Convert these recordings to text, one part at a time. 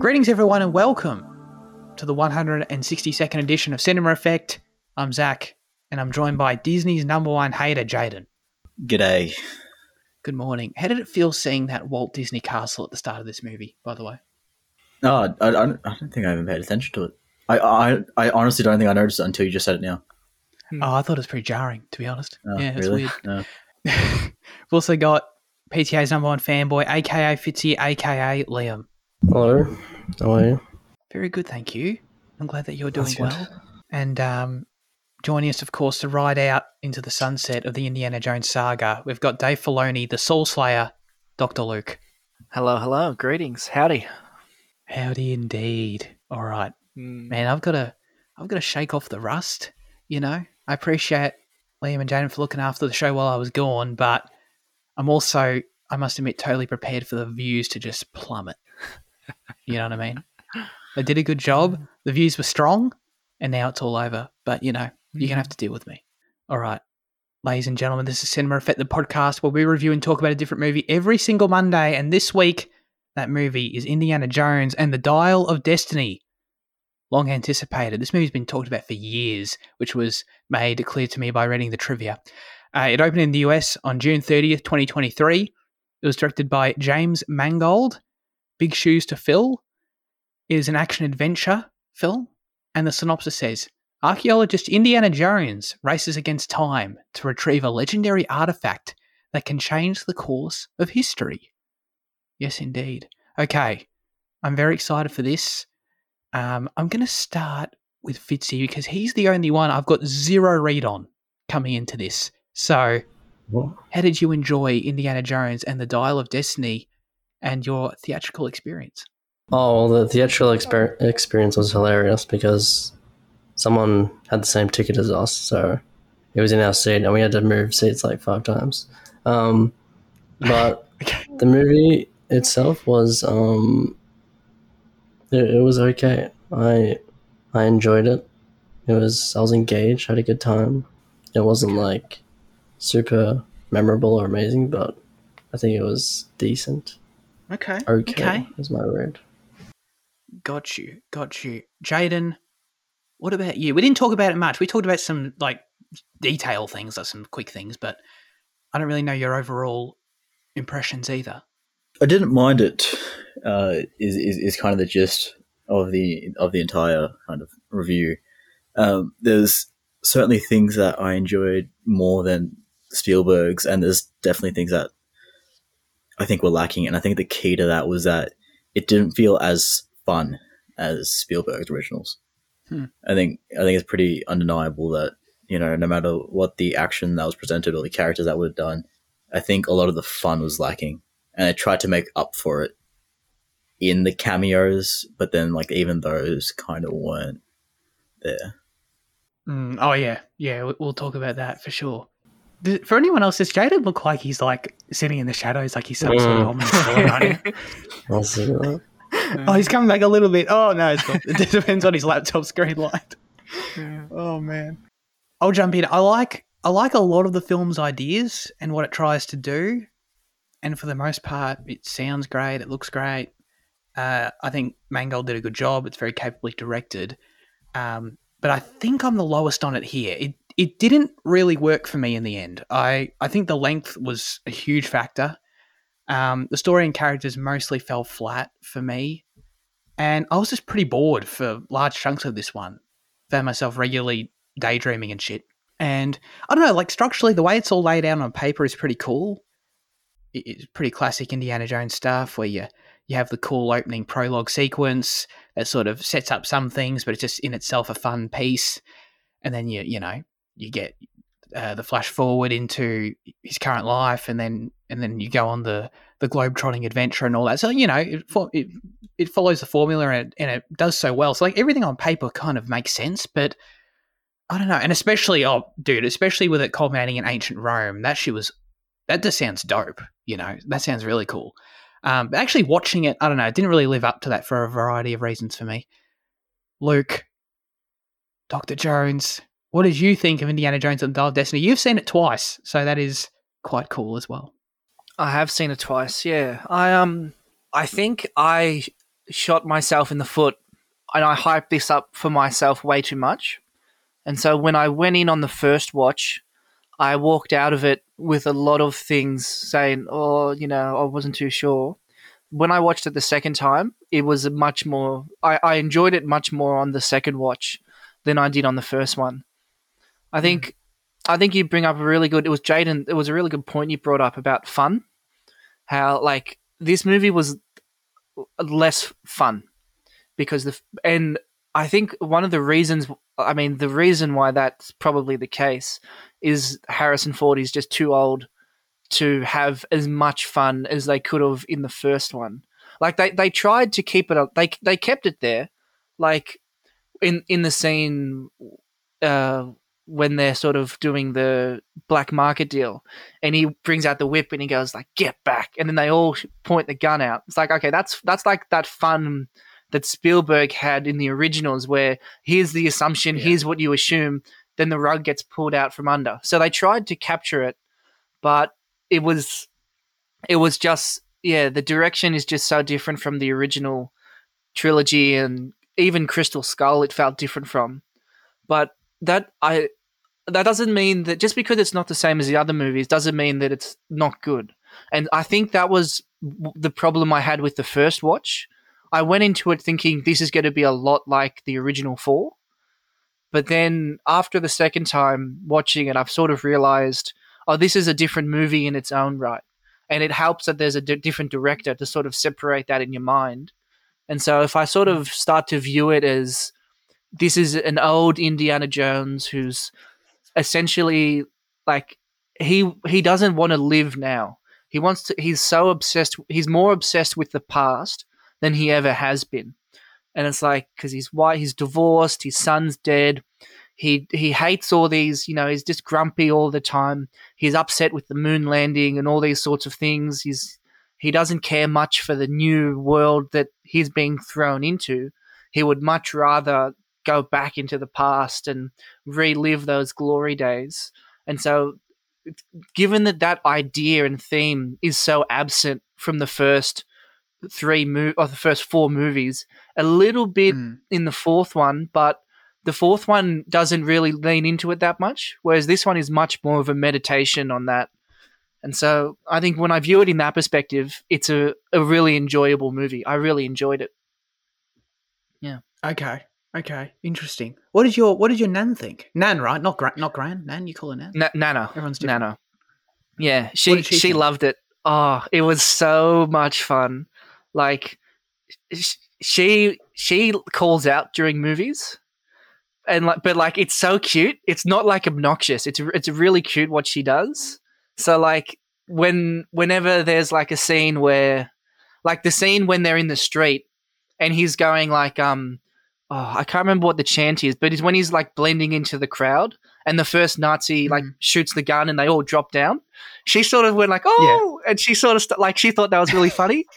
Greetings, everyone, and welcome to the 162nd edition of Cinema Effect. I'm Zach, and I'm joined by Disney's number one hater, Jaden. G'day. Good morning. How did it feel seeing that Walt Disney castle at the start of this movie, by the way? No, I, I, don't, I don't think I even paid attention to it. I, I, I honestly don't think I noticed it until you just said it now. Oh, I thought it was pretty jarring, to be honest. Oh, yeah, it's really? weird. No. We've also got PTA's number one fanboy, aka Fitzy, aka Liam. Hello, how are you? Very good, thank you. I'm glad that you're doing well. And um, joining us, of course, to ride out into the sunset of the Indiana Jones saga, we've got Dave Filoni, the Soul Slayer, Dr. Luke. Hello, hello. Greetings. Howdy. Howdy indeed. All right. Mm. Man, I've got to I've got to shake off the rust, you know? I appreciate Liam and Jaden for looking after the show while I was gone, but I'm also, I must admit, totally prepared for the views to just plummet. You know what I mean? They did a good job. The views were strong, and now it's all over. But, you know, you're going to have to deal with me. All right. Ladies and gentlemen, this is Cinema Effect, the podcast where we review and talk about a different movie every single Monday. And this week, that movie is Indiana Jones and the Dial of Destiny. Long anticipated. This movie's been talked about for years, which was made clear to me by reading the trivia. Uh, it opened in the US on June 30th, 2023. It was directed by James Mangold. Big shoes to fill. It is an action adventure film, and the synopsis says Archaeologist Indiana Jones races against time to retrieve a legendary artifact that can change the course of history. Yes, indeed. Okay, I'm very excited for this. Um, I'm going to start with Fitzy because he's the only one I've got zero read on coming into this. So, What? how did you enjoy Indiana Jones and the Dial of Destiny and your theatrical experience? Oh, well, the theatrical exper- experience was hilarious because someone had the same ticket as us, so it was in our seat, and we had to move seats like five times. Um, but Okay. the movie itself was um, it, it was okay. I I enjoyed it. It was I was engaged, had a good time. It wasn't like super memorable or amazing, but I think it was decent. Okay. Okay, Okay. is my word. Got you. Got you. Jaden, what about you? We didn't talk about it much. We talked about some like detail things, like some quick things, but I don't really know your overall impressions either. I didn't mind it. Uh, is, is is kind of the gist of the of the entire kind of review. Um, there's certainly things that I enjoyed more than Spielberg's, and there's definitely things that I think were lacking. And I think the key to that was that it didn't feel as fun as Spielberg's originals. Hmm. I think I think it's pretty undeniable that you know no matter what the action that was presented or the characters that were done, I think a lot of the fun was lacking, and I tried to make up for it in the cameos, but then like even those kind of weren't there. Mm, oh yeah, yeah. we- We'll talk about that for sure. Th- For anyone else, does Jaden look like he's like sitting in the shadows, like he's some sort of Mm. ominous villain right? I'll see that. Oh, he's coming back a little bit. Oh no, it's not. it depends on his laptop screen light. Oh man, I'll jump in. I like I like a lot of the film's ideas and what it tries to do, and for the most part, it sounds great. It looks great. Uh, I think Mangold did a good job. It's very capably directed, um, but I think I'm the lowest on it here. It it didn't really work for me in the end. I I think the length was a huge factor. Um, the story and characters mostly fell flat for me, and I was just pretty bored for large chunks of this one. Found myself regularly daydreaming and shit. And I don't know, like structurally, the way it's all laid out on paper is pretty cool. It's pretty classic Indiana Jones stuff where you you have the cool opening prologue sequence that sort of sets up some things, but it's just in itself a fun piece. And then you you know you get uh, the flash forward into his current life, and then and then you go on the the globe-trotting adventure and all that. So you know it it, it follows the formula and, and it does so well. So like everything on paper kind of makes sense, but I don't know. And especially oh dude, especially with it culminating in ancient Rome, that shit was that just sounds dope. You know that sounds really cool. Um, but actually watching it, I don't know, it didn't really live up to that for a variety of reasons for me. Luke, Doctor Jones, what did you think of Indiana Jones and the Dial of Destiny? You've seen it twice, so that is quite cool as well. I have seen it twice. Yeah, I um, I think I shot myself in the foot and I hyped this up for myself way too much. And so when I went in on the first watch, I walked out of it with a lot of things saying, oh, you know, I wasn't too sure. When I watched it the second time, it was much more, I, I enjoyed it much more on the second watch than I did on the first one. I think, I think you bring up a really good, it was Jaden, it was a really good point you brought up about fun. How, like, this movie was less fun because the, and I think one of the reasons, I mean, the reason why that's probably the case is Harrison Ford is just too old to have as much fun as they could have in the first one. Like they, they tried to keep it up. They they kept it there, like in in the scene uh, when they're sort of doing the black market deal, and he brings out the whip and he goes like "Get back!" and then they all point the gun out. It's like okay, that's that's like that fun that Spielberg had in the originals, where here's the assumption, Yeah. here's what you assume, then the rug gets pulled out from under. So they tried to capture it, but it was it was just yeah, the direction is just so different from the original trilogy and even Crystal Skull it felt different from. But that I that doesn't mean that just because it's not the same as the other movies doesn't mean that it's not good. And I think that was the problem I had with the first watch. I went into it thinking this is going to be a lot like the original four. But then after the second time watching it, I've sort of realized, oh, this is a different movie in its own right. And it helps that there's a different director to sort of separate that in your mind. And so if I sort of start to view it as this is an old Indiana Jones who's essentially like he he doesn't want to live now. He wants to he's so obsessed he's more obsessed with the past than he ever has been. And it's like cuz he's white, he's divorced, his son's dead. He he hates all these, you know, he's just grumpy all the time. He's upset with the moon landing and all these sorts of things. He's he doesn't care much for the new world that he's being thrown into. He would much rather go back into the past and relive those glory days. And so, given that that idea and theme is so absent from the first three mo- or the first four movies, a little bit Mm. in the fourth one, but the fourth one doesn't really lean into it that much. Whereas this one is much more of a meditation on that. And so I think when I view it in that perspective, it's a, a really enjoyable movie. I really enjoyed it. Yeah. Okay. Okay. Interesting. What did your What did your nan think? Nan, right? Not Gran. Not Gran. Nan. You call her Nan. Na- Nana. Everyone's different. Nana. Yeah, she she she, loved it. Oh, it was so much fun. Like she she calls out during movies. And like but like it's so cute. It's not like obnoxious. It's it's really cute what she does. So like when whenever there's like a scene where like the scene when they're in the street and he's going like um oh, I can't remember what the chant is, but it's when he's like blending into the crowd and the first Nazi like Mhm. shoots the gun and they all drop down. She sort of went like, "Oh," and she sort of st- like she thought that was really funny.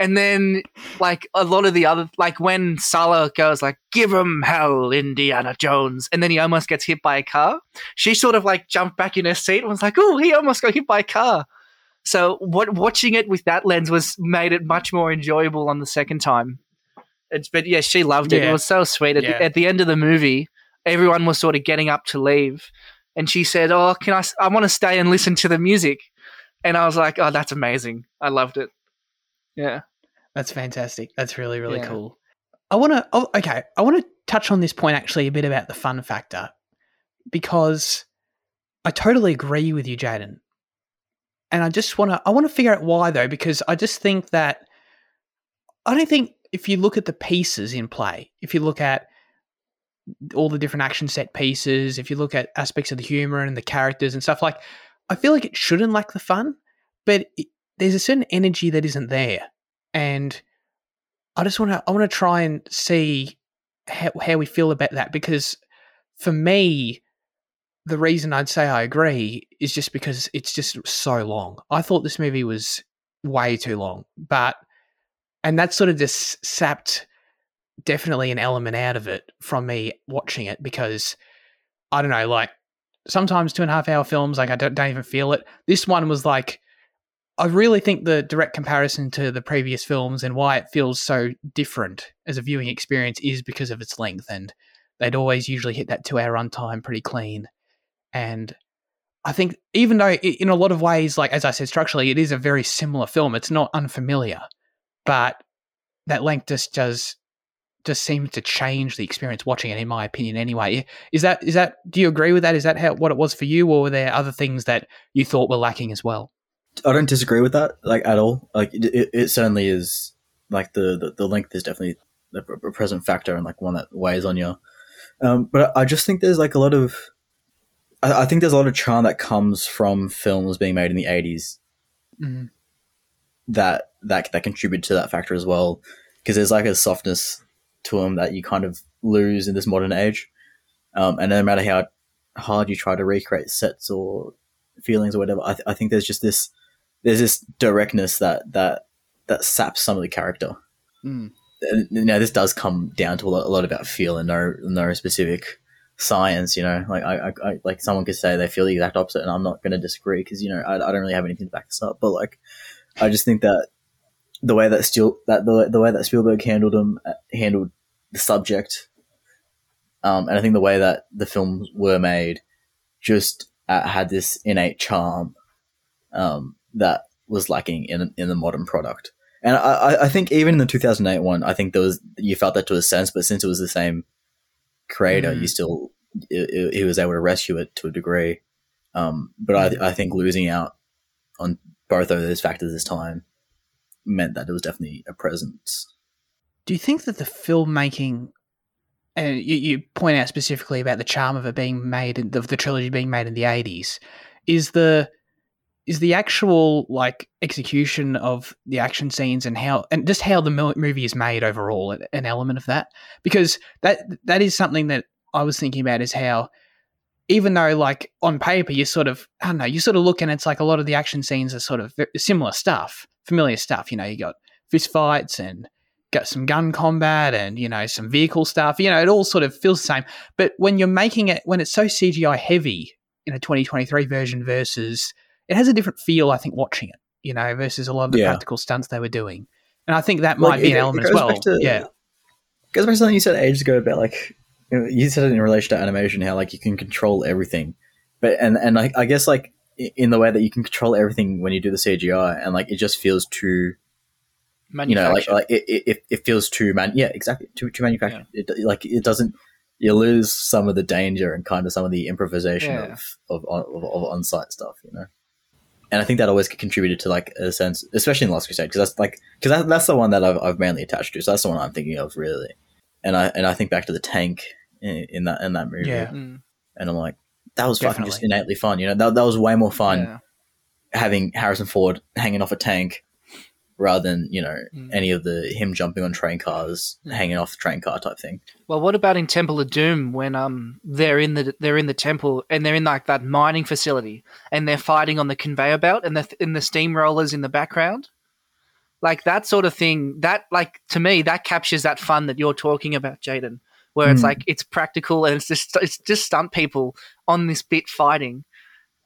And then like a lot of the other like when Salah goes like, "Give him hell, Indiana Jones," and then he almost gets hit by a car. She sort of like jumped back in her seat and was like, "Oh, he almost got hit by a car." So what watching it with that lens was made it much more enjoyable on the second time. It's, but yeah, she loved it. Yeah. It was so sweet. At, Yeah. the, at the end of the movie, everyone was sort of getting up to leave, and she said, "Oh, can I? I want to stay and listen to the music." And I was like, "Oh, that's amazing! I loved it." Yeah, That's fantastic. That's really really Yeah. cool. I want to. Oh, okay. I want to touch on this point actually a bit about the fun factor because I totally agree with you, Jaden. And I just want to. I want to figure out why though, because I just think that I don't think if you look at the pieces in play, if you look at all the different action set pieces, if you look at aspects of the humor and the characters and stuff, like I feel like it shouldn't lack the fun, but it, there's a certain energy that isn't there, and I just want to I want to try and see how, how we feel about that because for me, the reason I'd say I agree is just because it's just so long. I thought this movie was way too long, but and that sort of just sapped definitely an element out of it from me watching it because I don't know, like sometimes two and a half hour films, like I don't, don't even feel it. This one was like I really think the direct comparison to the previous films and why it feels so different as a viewing experience is because of its length. And they'd always usually hit that two hour runtime pretty clean. And I think even though in a lot of ways, like as I said, structurally, it is a very similar film. It's not unfamiliar, but that length just does just seems to change the experience watching it. In my opinion, anyway, is that is that? Do you agree with that? Is that how what it was for you, or were there other things that you thought were lacking as well? I don't disagree with that, like at all. Like it, it, certainly is. Like the, the the length is definitely a present factor and like one that weighs on you. Um, but I just think there's like a lot of, I, I, think there's a lot of charm that comes from films being made in the 80s mm-hmm. that that that contribute to that factor as well. Because there's like a softness to them that you kind of lose in this modern age. Um, and no matter how hard you try to recreate sets or feelings or whatever, I, th- I think there's just this there's this directness that that that saps some of the character. Mm. And, you this does come down to a lot, a lot about feel and no no specific science. You know, like I, I, I like someone could say they feel the exact opposite, and I'm not going to disagree because you know I, I don't really have anything to back this up. But like, I just think that the way that still that the, the way that Spielberg handled them uh, handled the subject, um, and I think the way that the films were made just uh, had this innate charm um, that was lacking in in the modern product. And I, I think even in the 2008 one, I think there was you felt that to a sense, but since it was the same creator, mm. you still he was able to rescue it to a degree. Um, but I, I think losing out on both of those factors this time meant that it was definitely a presence. Do you think that the filmmaking, and you, you point out specifically about the charm of it being made, the, the trilogy being made in the 80s, is the is the actual like execution of the action scenes and how and just how the movie is made overall an element of that because that that is something that I was thinking about is how even though like on paper you sort of I don't know you sort of look and it's like a lot of the action scenes are sort of similar stuff familiar stuff you know you got fist fights and got some gun combat and you know some vehicle stuff you know it all sort of feels the same but when you're making it when it's so CGI heavy in a 2023 version versus it has a different feel, I think, watching it, you know, versus a lot of the yeah. practical stunts they were doing. And I think that might like, be an element as well. To, yeah. Goes back to something you said ages ago about like, you, know, you said it in relation to animation, how like you can control everything. But, and, and I, I guess like in the way that you can control everything when you do the CGI and like it just feels too, you know, like, like it, it, it feels too man, yeah, exactly, too, too manufactured. Yeah. It, like it doesn't, you lose some of the danger and kind of some of the improvisation yeah. of, of, of, of on-site stuff, you know? and I think that always contributed to like a sense, especially in Last Crusade, because that's like because that, that's the one that I've, I've mainly attached to. So that's the one I'm thinking of really, and I and I think back to the tank in, in that in that movie, yeah. Mm. and I'm like, that was Definitely. fucking just innately fun. You know, that that was way more fun yeah. having Harrison Ford hanging off a tank rather than you know mm. any of the him jumping on train cars, mm. hanging off the train car type thing. Well, what about in Temple of Doom when um they're in the they're in the temple and they're in like that mining facility and they're fighting on the conveyor belt and the in the steamrollers in the background? Like that sort of thing. That like to me that captures that fun that you're talking about, Jaden. Where mm. it's like it's practical and it's just it's just stunt people on this bit fighting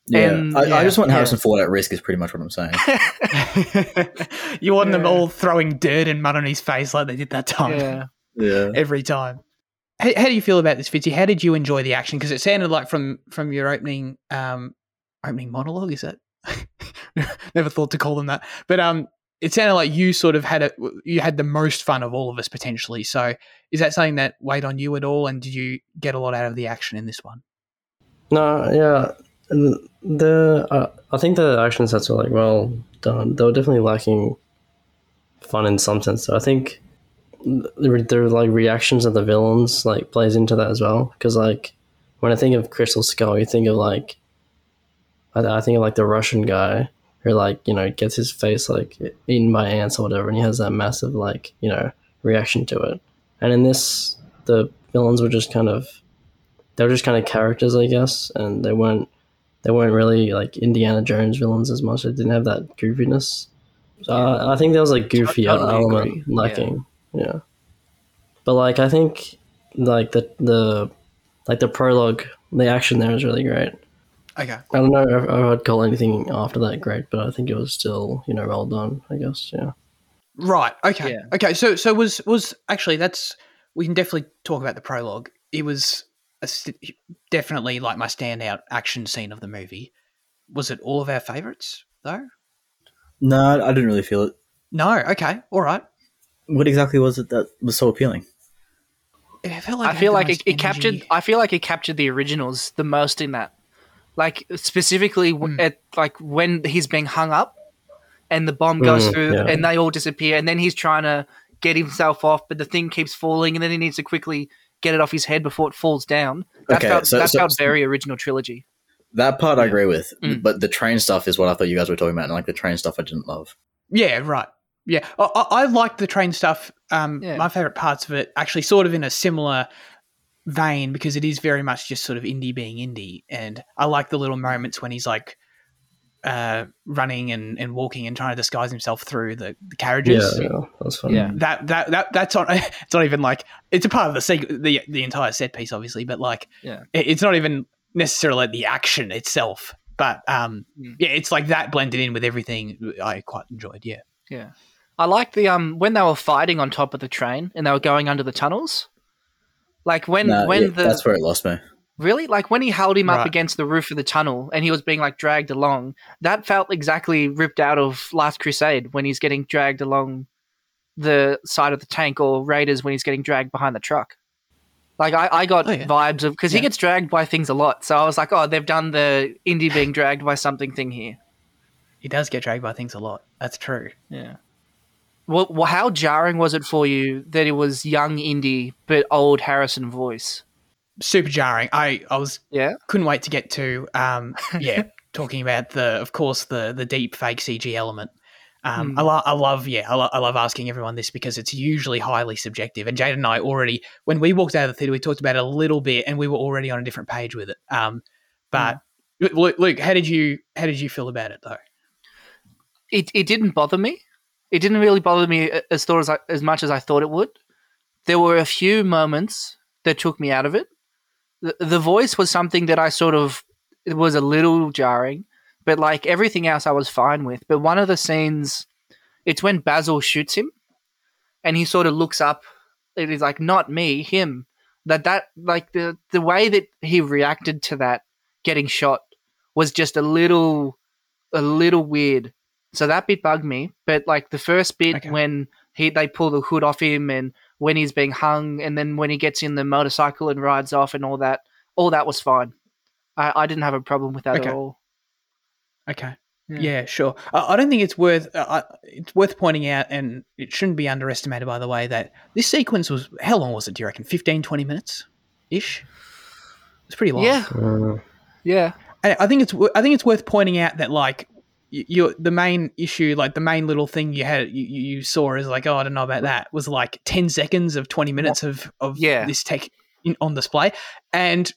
yeah, and, I, yeah, I, just want Harrison yeah. Ford at risk. Is pretty much what I'm saying. you want yeah. them all throwing dirt and mud on his face like they did that time. Yeah, yeah. Every time. How, how, do you feel about this, Fitzy? How did you enjoy the action? Because it sounded like from from your opening um opening monologue. Is that? Never thought to call them that, but um, it sounded like you sort of had a you had the most fun of all of us potentially. So, is that something that weighed on you at all? And did you get a lot out of the action in this one? No, yeah, the uh, I think the action sets were like well done. They were definitely lacking fun in some sense. So I think the, the like reactions of the villains like plays into that as well. Because like when I think of Crystal Skull, you think of like I, I think of like the Russian guy who like you know gets his face like eaten by ants or whatever, and he has that massive like you know reaction to it. And in this, the villains were just kind of they were just kind of characters, I guess, and they weren't they weren't really like Indiana Jones villains as much. They didn't have that goofiness. So yeah. I, I think there was like goofy totally element agree. lacking. Yeah. yeah. But like I think like the the like the prologue, the action there was really great. Okay. I don't know if I would call anything after that great, but I think it was still, you know, well done, I guess, yeah. Right. Okay. Yeah. Okay. So so was was actually that's we can definitely talk about the prologue. It was a, definitely like my standout action scene of the movie. Was it all of our favorites though? No, I didn't really feel it. No. Okay. All right. What exactly was it that was so appealing? It felt like I it feel like it, it captured. I feel like it captured the originals the most in that. Like specifically Mm. at like when he's being hung up, and the bomb goes Mm, through, yeah. and they all disappear, and then he's trying to get himself off, but the thing keeps falling, and then he needs to quickly get it off his head before it falls down. That Okay, felt so- that so- felt very original trilogy. That part I agree with, Mm. but the train stuff is what I thought you guys were talking about, and like the train stuff I didn't love. Yeah. Right. Yeah. I, I, I liked the train stuff. Um, Yeah. my favorite parts of it actually sort of in a similar vein because it is very much just sort of indie being indie, and I like the little moments when he's like. Uh, running and, and walking and trying to disguise himself through the, the carriages. Yeah, yeah, that's fun. Yeah. that that that that's not it's not even like it's a part of the sequ- the the entire set piece obviously but like Yeah. it- it's not even necessarily the action itself but um Mm. yeah it's like that blended in with everything i quite enjoyed yeah Yeah, I like the um when they were fighting on top of the train and they were going under the tunnels. Like when No, when yeah, the that's where it lost me. Really? Like when he held him up against the roof of the tunnel and he was being like dragged along, that felt exactly ripped out of Last Crusade when he's getting dragged along the side of the tank or Raiders when he's getting dragged behind the truck. Like I, I got Oh, yeah. vibes of because Yeah. he gets dragged by things a lot. So I was like, oh, they've done the indie being dragged by something thing here. he does get dragged by things a lot that's true Yeah. Well, how jarring was it for you that it was young indie but old Harrison voice? super jarring i i was Yeah. couldn't wait to get to um yeah talking about the of course the the deep fake cg element um, Hmm. I, lo- I love, yeah, I, lo- I love asking everyone this because it's usually highly subjective. And Jade and I already, when we walked out of the theater, we talked about it a little bit, and we were already on a different page with it. Um, but Luke, Luke, how did you how did you feel about it though? it, it didn't bother me. It didn't really bother me as thought as I, as much as I thought it would. There were a few moments that took me out of it. The, the voice was something that I sort of it was a little jarring, but like everything else, I was fine with. But one of the scenes, it's when Basil shoots him, and he sort of looks up. It is like not me, him. That that like the the way that he reacted to that getting shot was just a little a little weird. So that bit bugged me. But like the first bit Okay. when he they pull the hood off him and when he's being hung and then when he gets in the motorcycle and rides off and all that, all that was fine. I, I didn't have a problem with that Okay. at all. Okay. Yeah. Yeah, sure. I, I don't think it's worth. Uh, it's worth pointing out, and it shouldn't be underestimated, by the way, that this sequence was. How long was it? Do you reckon? 15, 20 minutes ish. It's pretty long. Yeah, Uh, yeah, I think it's. wo- I think it's worth pointing out that like you, the main issue, like the main little thing you had, you, you saw is like, oh, I don't know about that. Was like ten seconds of twenty minutes of of Yeah. this tech in, on display, and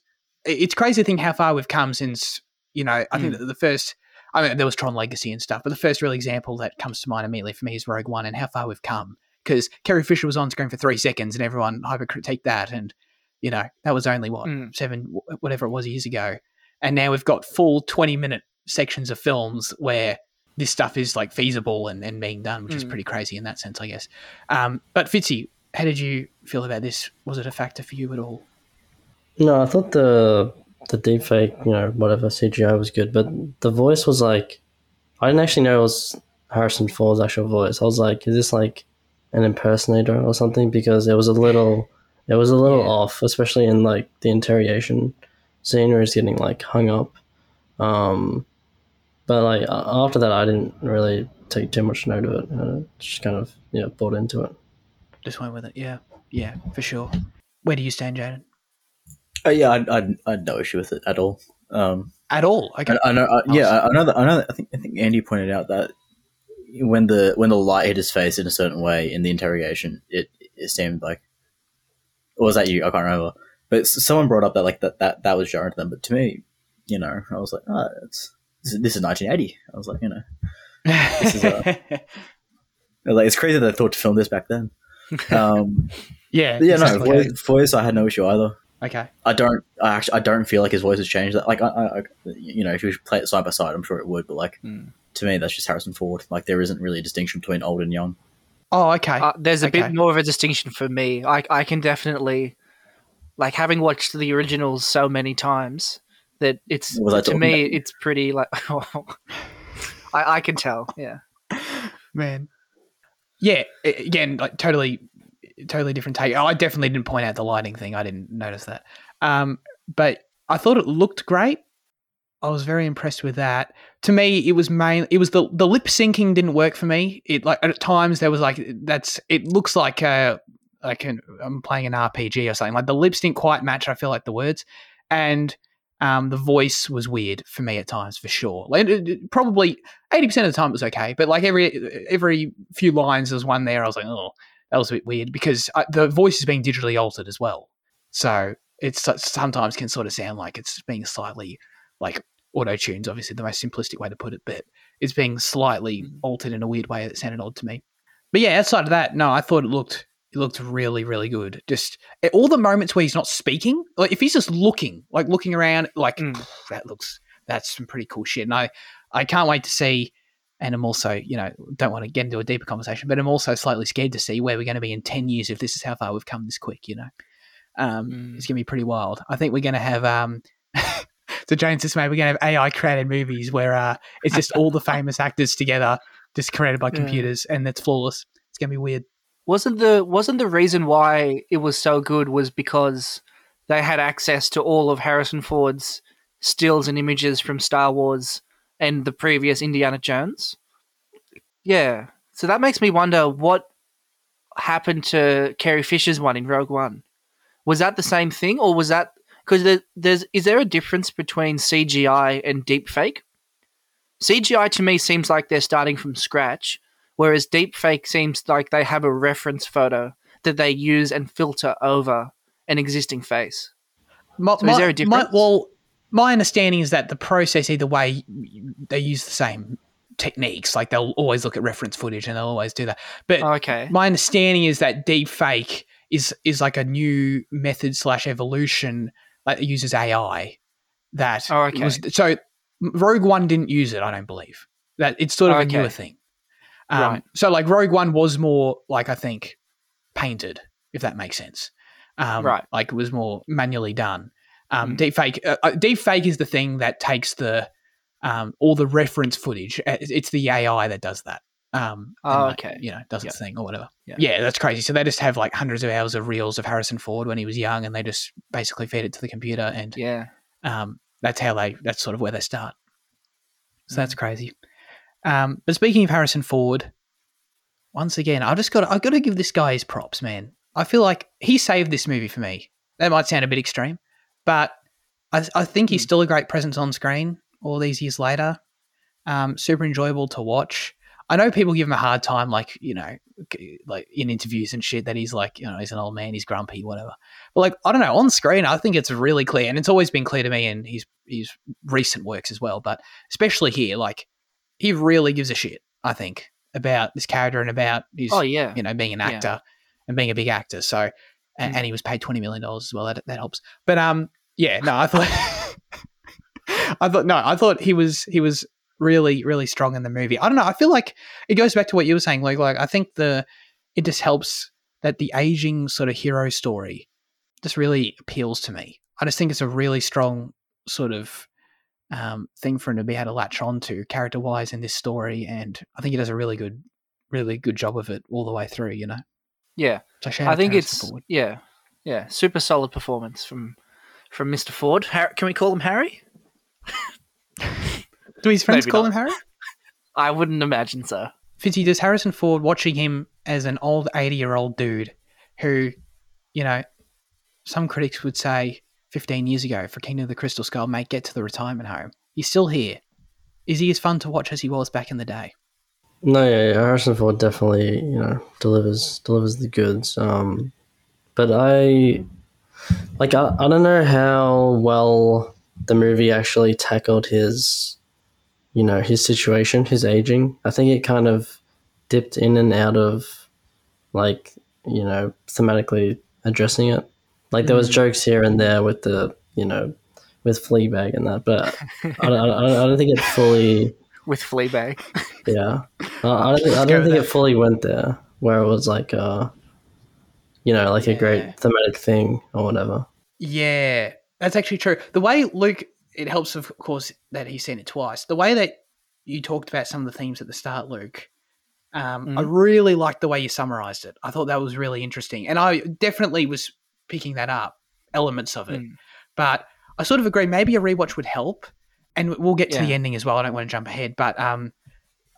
it's crazy to think how far we've come since you know. I think Mm. that the first. I mean, there was Tron Legacy and stuff, but the first real example that comes to mind immediately for me is Rogue One and how far we've come. Because Carrie Fisher was on screen for three seconds, and everyone hypercritiqued that, and you know that was only what Mm. seven, whatever it was years ago and now we've got full 20 minute sections of films where this stuff is like feasible and, and being done, which is Mm. pretty crazy in that sense, I guess. Um, but Fitzy, how did you feel about this? Was it a factor for you at all? no, I thought the the deepfake, you know, whatever CGI was good, but the voice was like, I didn't actually know it was Harrison Ford's actual voice. I was like, is this like an impersonator or something? Because it was a little, it was a little Yeah. off, especially in like the interrogation scene where he's getting like hung up. Um, but like after that, I didn't really take too much note of it. I just kind of yeah bought into it. Just went with it. Yeah. Yeah, for sure. Where do you stand, Jaden? Uh, yeah, I, I, I had no issue with it at all. Um, At all? Okay. I, I know. I, yeah, I, I know. That, I know. That, I think. I think Andy pointed out that when the when the light hit his face in a certain way in the interrogation, it it seemed like. Or was that you? I can't remember. But someone brought up that like that that that was jarring to them. But to me, you know, I was like, oh, it's this is, this is 1980. I was like, you know, this is, uh, like it's crazy that they thought to film this back then. Um, yeah. yeah, no, exactly. voice, voice, I had no issue either. Okay. I don't. I actually, I don't feel like his voice has changed. That like, I, I, I- you know, if you play it side by side, I'm sure it would. But like, Hmm. to me, that's just Harrison Ford. Like, there isn't really a distinction between old and young. Oh, okay. Uh, there's a Okay. bit more of a distinction for me. I I can definitely, like, having watched the originals so many times, that it's Was to me about- it's pretty like. I I can tell. Yeah. man. Yeah, again, like totally, totally different take. Oh, I definitely didn't point out the lighting thing. I didn't notice that. Um, but I thought it looked great. I was very impressed with that. To me, it was main. It was the the lip syncing didn't work for me. It like at times there was like that's. It looks like uh like an, I'm playing an RPG or something. Like the lips didn't quite match. I feel like the words, and um, the voice was weird for me at times for sure. Like it- it- probably eighty percent of the time it was okay, but like every every few lines there was one there I was like, oh, that was a bit weird because uh, the voice is being digitally altered as well. So it's so- sometimes can sort of sound like it's being slightly like auto tunes, obviously the most simplistic way to put it, but it's being slightly Mm. altered in a weird way that sounded odd to me. But yeah, outside of that, no, I thought it looked it looked really, really good. Just eh, all the moments where he's not speaking, like if he's just looking, like looking around, like Mm. that looks that's some pretty cool shit. And I, I can't wait to see. And I'm also, you know, don't want to get into a deeper conversation, but I'm also slightly scared to see where we're going to be in ten years if this is how far we've come this quick. You know, um, Mm. it's going to be pretty wild. I think we're going to have. Um, so James just made we're going to have AI created movies where uh, it's just all the famous actors together, just created by Yeah. computers, and it's flawless. It's going to be weird. Wasn't the wasn't the reason why it was so good was because they had access to all of Harrison Ford's stills and images from Star Wars and the previous Indiana Jones? Yeah. So that makes me wonder what happened to Carrie Fisher's one in Rogue One. Was that the same thing, or was that because there, there's is there a difference between CGI and deepfake? CGI to me seems like they're starting from scratch, whereas deepfake seems like they have a reference photo that they use and filter over an existing face. My, So is there a difference? well, my understanding is that the process either way they use the same techniques. Like they'll always look at reference footage and they'll always do that. But oh, Okay. my understanding is that deepfake is is like a new method slash evolution that uses AI. That Oh, okay. was so Rogue One didn't use it. I don't believe that it's sort of oh, Okay. a newer thing. Um, Right. So like Rogue One was more like I think painted, if that makes sense. Um, Right. Like it was more manually done. Um, Mhm. Deep fake. Uh, uh, deep fake is the thing that takes the um, all the reference footage. It's the AI that does that. Um, Oh, like, okay. You know, does its thing or whatever. Yeah. Yeah. that's crazy. So they just have like hundreds of hours of reels of Harrison Ford when he was young, and they just basically feed it to the computer, and Yeah. um, that's how they. That's sort of where they start. So Mm. that's crazy. Um, but speaking of Harrison Ford, once again, I just got. I got to give this guy his props, man. I feel like he saved this movie for me. That might sound a bit extreme, but I, I think he's Mm. still a great presence on screen all these years later. Um, super enjoyable to watch. I know people give him a hard time, like you know, like in interviews and shit, that he's like, you know, he's an old man, he's grumpy, whatever. But like, I don't know, on screen, I think it's really clear, and it's always been clear to me in his his recent works as well, but especially here, like, he really gives a shit. I think about this character and about his, Oh yeah. you know, being an Yeah. actor and being a big actor. So, and, Mm. and he was paid twenty million dollars as well. That that helps. But um, yeah, no, I thought, I thought no, I thought he was he was really really strong in the movie. I don't know. I feel like it goes back to what you were saying. Like like I think the it just helps that the aging sort of hero story just really appeals to me. I just think it's a really strong sort of um, thing for him to be able to latch on to character wise in this story, and I think he does a really good, really good job of it all the way through. You know, Yeah. so I think it's Ford. yeah. Yeah. Super solid performance from from Mr. Ford. Har- can we call him Harry? Do his friends maybe call not. him Harry? I wouldn't imagine so. Fitzy, does Harrison Ford watching him as an old 80 year old dude who, you know, some critics would say 15 years ago for Kingdom of the Crystal Skull, mate, get to the retirement home. He's still here. Is he as fun to watch as he was back in the day? No, yeah, yeah, Harrison Ford definitely, you know, delivers delivers the goods. Um, but I, like, I, I don't know how well the movie actually tackled his, you know, his situation, his aging. I think it kind of dipped in and out of, like, you know, thematically addressing it. Like there was Mm. jokes here and there with the you know with Fleabag and that, but I, don't- I, don't- I don't think it fully. with Fleabag. Yeah, I, I don't think, I don't think it fully went there where it was like uh, you know, like a great thematic thing or whatever. Yeah, that's actually true. The way Luke, it helps, of course, that he's seen it twice. The way that you talked about some of the themes at the start, Luke, um, I Mhm. really liked the way you summarized it. I thought that was really interesting, and I definitely was picking that up, elements of it. Mm. But I sort of agree. Maybe a rewatch would help, and we'll get to the ending as well. I don't want to jump ahead, but um,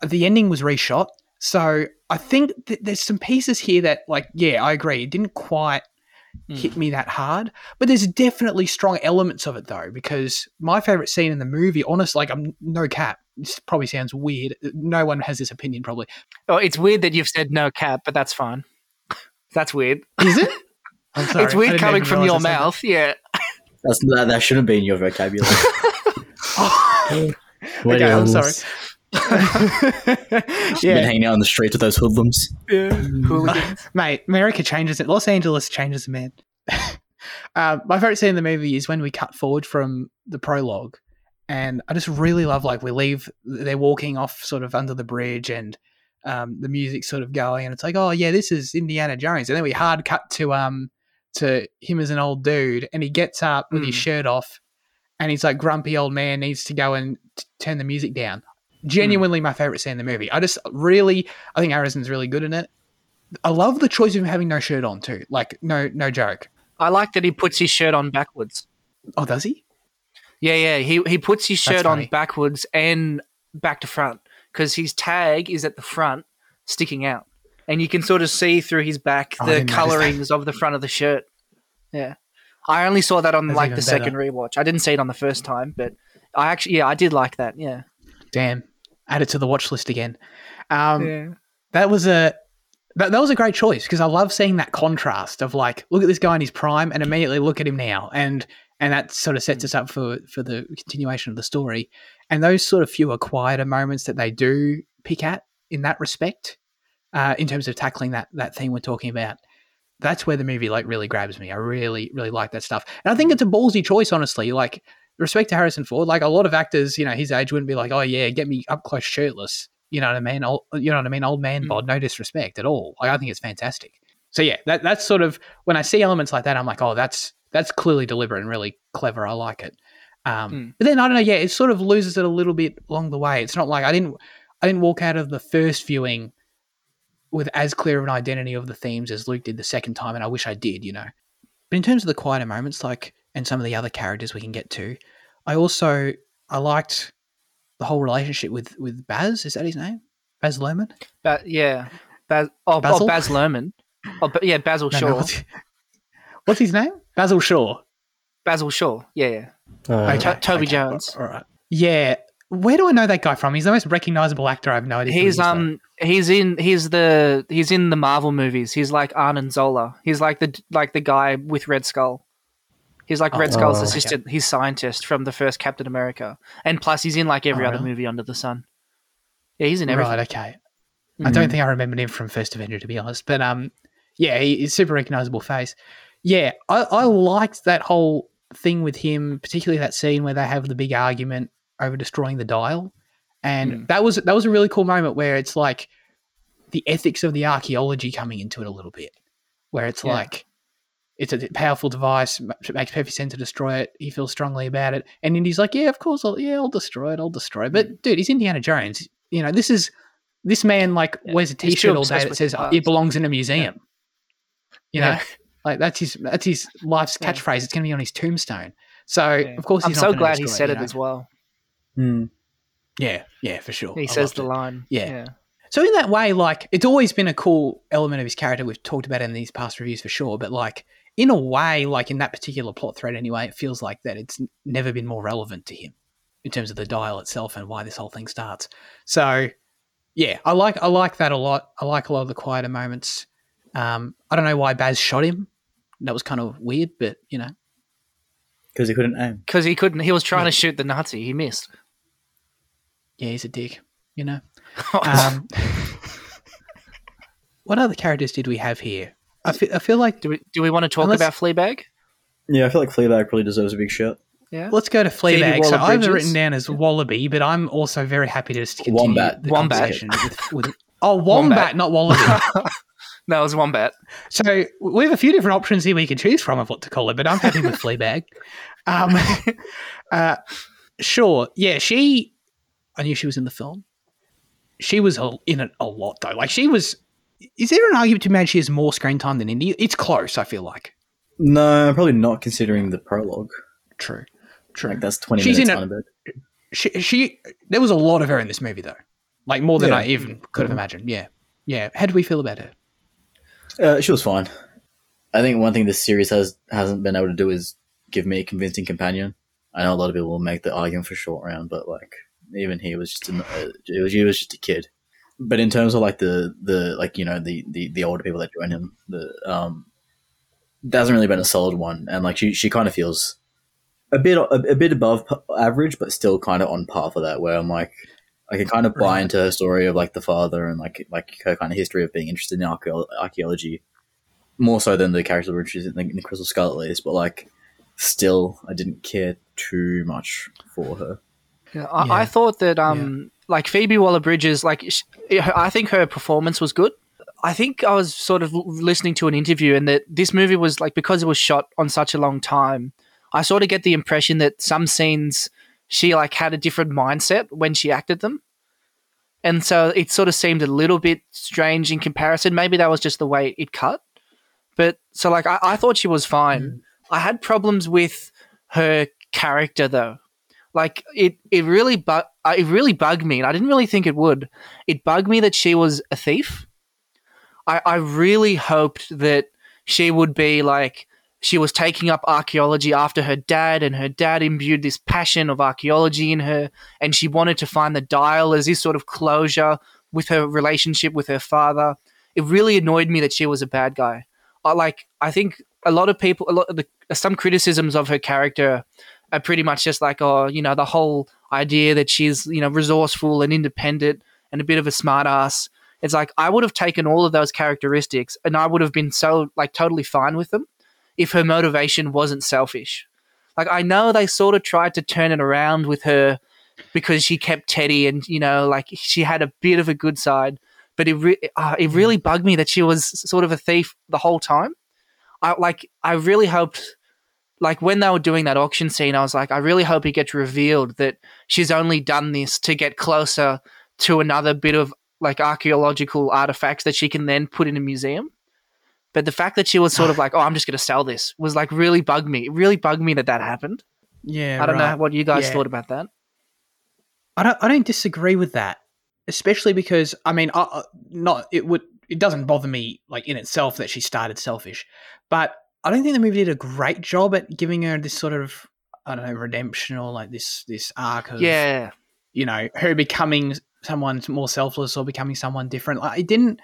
the ending was reshot, so I think th- there's some pieces here that, like, yeah, I agree. It didn't quite Mm. hit me that hard, but there's definitely strong elements of it though. Because my favorite scene in the movie, honest, like I'm no cap. This probably sounds weird. No one has this opinion, probably. Oh, it's weird that you've said no cap, but that's fine. That's weird. Is it? I'm sorry. it's weird coming from your realise I said mouth. Yeah. That's that, that shouldn't be in your vocabulary. that. Wait, Okay, I'm sorry. Been yeah, hanging out on the streets with those hoodlums. Yeah. Hooligans. mate. America changes it. Los Angeles changes a man. uh, my favorite scene in the movie is when we cut forward from the prologue, and I just really love like we leave. They're walking off sort of under the bridge, and um, the music's sort of going, and it's like, oh yeah, this is Indiana Jones, and then we hard cut to um to him as an old dude, and he gets up with his Mm. shirt off, and he's like grumpy old man needs to go and t- turn the music down. Genuinely, my favorite scene in the movie. I just really, I think Harrison's really good in it. I love the choice of him having no shirt on too. Like no, no joke. I like that he puts his shirt on backwards. Oh, does he? Yeah, yeah. He he puts his shirt on backwards and back to front because his tag is at the front, sticking out, and you can sort of see through his back Oh, the that. colorings of the front of the shirt. Yeah, I only saw that on That's like the second rewatch. I didn't see it on the first time, but I actually yeah I did like that. Yeah. Damn. Add it to the watch list again. Um, yeah. That was a that, that was a great choice because I love seeing that contrast of like, look at this guy in his prime, and immediately look at him now, and and that sort of sets us up for for the continuation of the story. And those sort of fewer quieter moments that they do pick at in that respect, uh, in terms of tackling that that theme we're talking about, that's where the movie like really grabs me. I really really like that stuff, and I think it's a ballsy choice, honestly. Like respect to Harrison Ford, like a lot of actors, you know, his age wouldn't be like, oh yeah, get me up close shirtless. You know what I mean? Old, you know what I mean? Old man Mm. bod, no disrespect at all. Like I think it's fantastic. So yeah, that that's sort of when I see elements like that, I'm like, oh, that's that's clearly deliberate and really clever. I like it. Um, Mm. But then I don't know. Yeah, it sort of loses it a little bit along the way. It's not like I didn't I didn't walk out of the first viewing with as clear of an identity of the themes as Luke did the second time, and I wish I did. You know. But in terms of the quieter moments, like and some of the other characters we can get to, I also I liked the whole relationship with with Baz. Is that his name? Baz Luhrmann. Ba- yeah. Baz- oh, Basil? oh, Baz Luhrmann. Oh, but yeah, Basil No, Shaw. no, what's, what's his name? Basil Shaw. Basil Shaw. Yeah, yeah. uh, To- Toby Jones. All right. Yeah. Where do I know that guy from? He's the most recognizable actor. I have no idea. he He's is, though. um he's in he's the he's in the Marvel movies. He's like Arnim Zola. He's like the like the guy with Red Skull. He's like Red Oh, Skull's okay. assistant. He's scientist from the first Captain America, and plus he's in like every Oh, other really? movie under the sun. Yeah, he's in everything. Right. Okay. I don't think I remembered him from First Avenger, to be honest. But um, yeah, he, he's a super recognizable face. Yeah, I, I liked that whole thing with him, particularly that scene where they have the big argument over destroying the dial, and Mm. that was that was a really cool moment where it's like the ethics of the archaeology coming into it a little bit, where it's Yeah. like it's a powerful device, it makes perfect sense to destroy it. He feels strongly about it, and Indy's like, "Yeah, of course, I'll, yeah, I'll destroy it, I'll destroy it." But dude, he's Indiana Jones. You know, this is this man like Yeah. wears a t-shirt all day that says the "it belongs in a museum. You know, Yeah. like that's his that's his life's Yeah. catchphrase. It's going to be on his tombstone. So Yeah. of course, I'm so glad he said you it know? as well. Hmm. Yeah, yeah, for sure. He I says the it. line. Yeah. So in that way, like it's always been a cool element of his character. We've talked about it in these past reviews for sure, but like in a way, like in that particular plot thread anyway, it feels like that it's never been more relevant to him in terms of the dial itself and why this whole thing starts. So yeah, I like I like that a lot. I like a lot of the quieter moments. Um, I don't know why Baz shot him. That was kind of weird, but you know, Because he couldn't aim. Because he couldn't. He was trying Yeah. to shoot the Nazi. He missed. Yeah, he's a dick. You know. Um, what other characters did we have here? I feel, I feel like do we do we want to talk unless- about Fleabag? Yeah, I feel like Fleabag probably deserves a big shout. Yeah. Let's go to Fleabag. So I've written down as Wallaby, but I'm also very happy to just continue Wombat. the Wombat. conversation with, with Oh, wombat, Wombat. not wallaby. that was one bet. so we have a few different options here we can choose from of what to call it, but I'm happy with Fleabag. Um, uh, sure, yeah, she. I knew she was in the film. She was in it a lot though. Like she was. Is there an argument to be made she has more screen time than Indy? It's close. I feel like. No, probably not considering the prologue. True. True. Like that's twenty She's minutes in on a she, she there was a lot of her in this movie though like more than Yeah. i even could have imagined yeah yeah how do we feel about her Uh, she was fine. I think one thing this series has hasn't been able to do is give me a convincing companion. I know a lot of people will make the argument for short round, but like even he was just a, uh, it was he was just a kid. But in terms of like the the like you know the the, the older people that join him, the um, that hasn't really been a solid one, and like she she kind of feels a bit a, a bit above average, but still kind of on par for that. Where I'm like. I can kind of buy into her story of like the father and like like her kind of history of being interested in archaeology more so than the character which is in the, in the Crystal Scarlet Ladies, but like still, I didn't care too much for her. Yeah, I, Yeah. I thought that um like Phoebe Waller-Bridge's like sh- I think her performance was good. I think I was sort of listening to an interview and that this movie was like because it was shot on such a long time. I sort of get the impression that some scenes she like had a different mindset when she acted them. And so it sort of seemed a little bit strange in comparison. Maybe that was just the way it cut. But so like I, I thought she was fine. I had problems with her character though like it it really bu- uh, it really bugged me and i didn't really think it would. It bugged me that she was a thief. I i really hoped that she would be like she was taking up archaeology after her dad and her dad imbued this passion of archaeology in her and she wanted to find the dial as this sort of closure with her relationship with her father. It really annoyed me that she was a bad guy. I like i think a lot of people a lot of the some criticisms of her character are pretty much just like, oh, you know, the whole idea that she's, you know, resourceful and independent and a bit of a smartass. It's like I would have taken all of those characteristics and I would have been so like totally fine with them if her motivation wasn't selfish. Like I know they sort of tried to turn it around with her because she kept Teddy and you know like she had a bit of a good side, but it re- uh, it really bugged me that she was sort of a thief the whole time. I like I really hoped like when they were doing that auction scene, I was like, I really hope it gets revealed that she's only done this to get closer to another bit of like archaeological artifacts that she can then put in a museum. But the fact that she was sort of like, oh, I'm just going to sell this was like really bugged me. It really bugged me that that happened. yeah I don't right. know what you guys Yeah. thought about that. I don't. I don't disagree with that, especially because I mean, I, I- not it would. It doesn't bother me like in itself that she started selfish, but I don't think the movie did a great job at giving her this sort of I don't know redemption or like this this arc of Yeah. you know her becoming someone more selfless or becoming someone different. Like it didn't.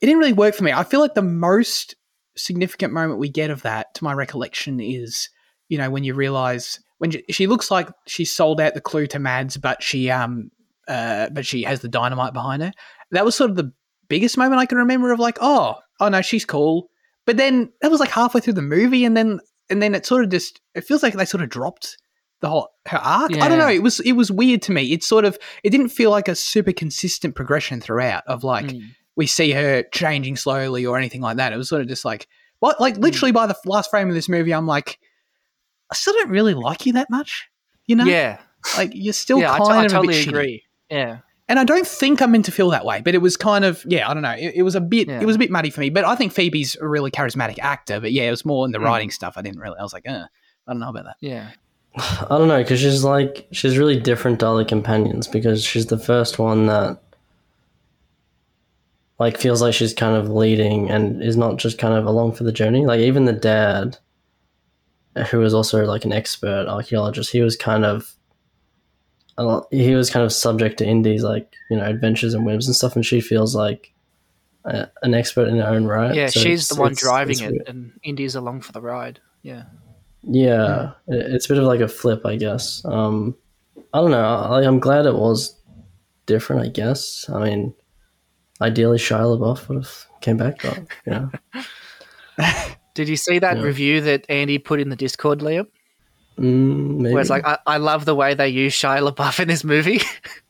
It didn't really work for me. I feel like the most significant moment we get of that, to my recollection, is you know when you realize when she, she looks like she sold out the clue to Mads, but she um uh but she has the dynamite behind her. That was sort of the biggest moment I can remember of like oh oh no she's cool. But then that was like halfway through the movie, and then and then it sort of just it feels like they sort of dropped the whole her arc. I don't know. It was it was weird to me. It sort of it didn't feel like a super consistent progression throughout of like Mm. we see her changing slowly or anything like that. It was sort of just like what like literally by the last frame of this movie, I'm like, I still don't really like you that much. You know, Yeah. like you're still yeah, kind t- I of a totally bit shitty. agree. Yeah. And I don't think I'm meant to feel that way, but it was kind of yeah, I don't know. It, it was a bit Yeah. it was a bit muddy for me. But I think Phoebe's a really charismatic actor. But yeah, it was more in the Mm. writing stuff. I didn't really. I was like, uh, I don't know about that. Yeah. I don't know because she's like she's really different to other companions because she's the first one that like feels like she's kind of leading and is not just kind of along for the journey. Like even the dad, who was also like an expert archaeologist, he was kind of a lot, he was kind of subject to Indy's like you know adventures and whims and stuff, and she feels like a, an expert in her own right. Yeah, So she's the one it's- driving it's it, weird. and Indy's along for the ride. Yeah. Yeah, it- it's a bit of like a flip, I guess. Um, I don't know. I, I'm glad it was different. I guess. I mean, ideally, Shia LaBeouf would have came back, but you know, Did you see that Yeah. review that Andy put in the Discord, Liam? Mm, maybe. Where like, I, I love the way they use Shia LaBeouf in this movie.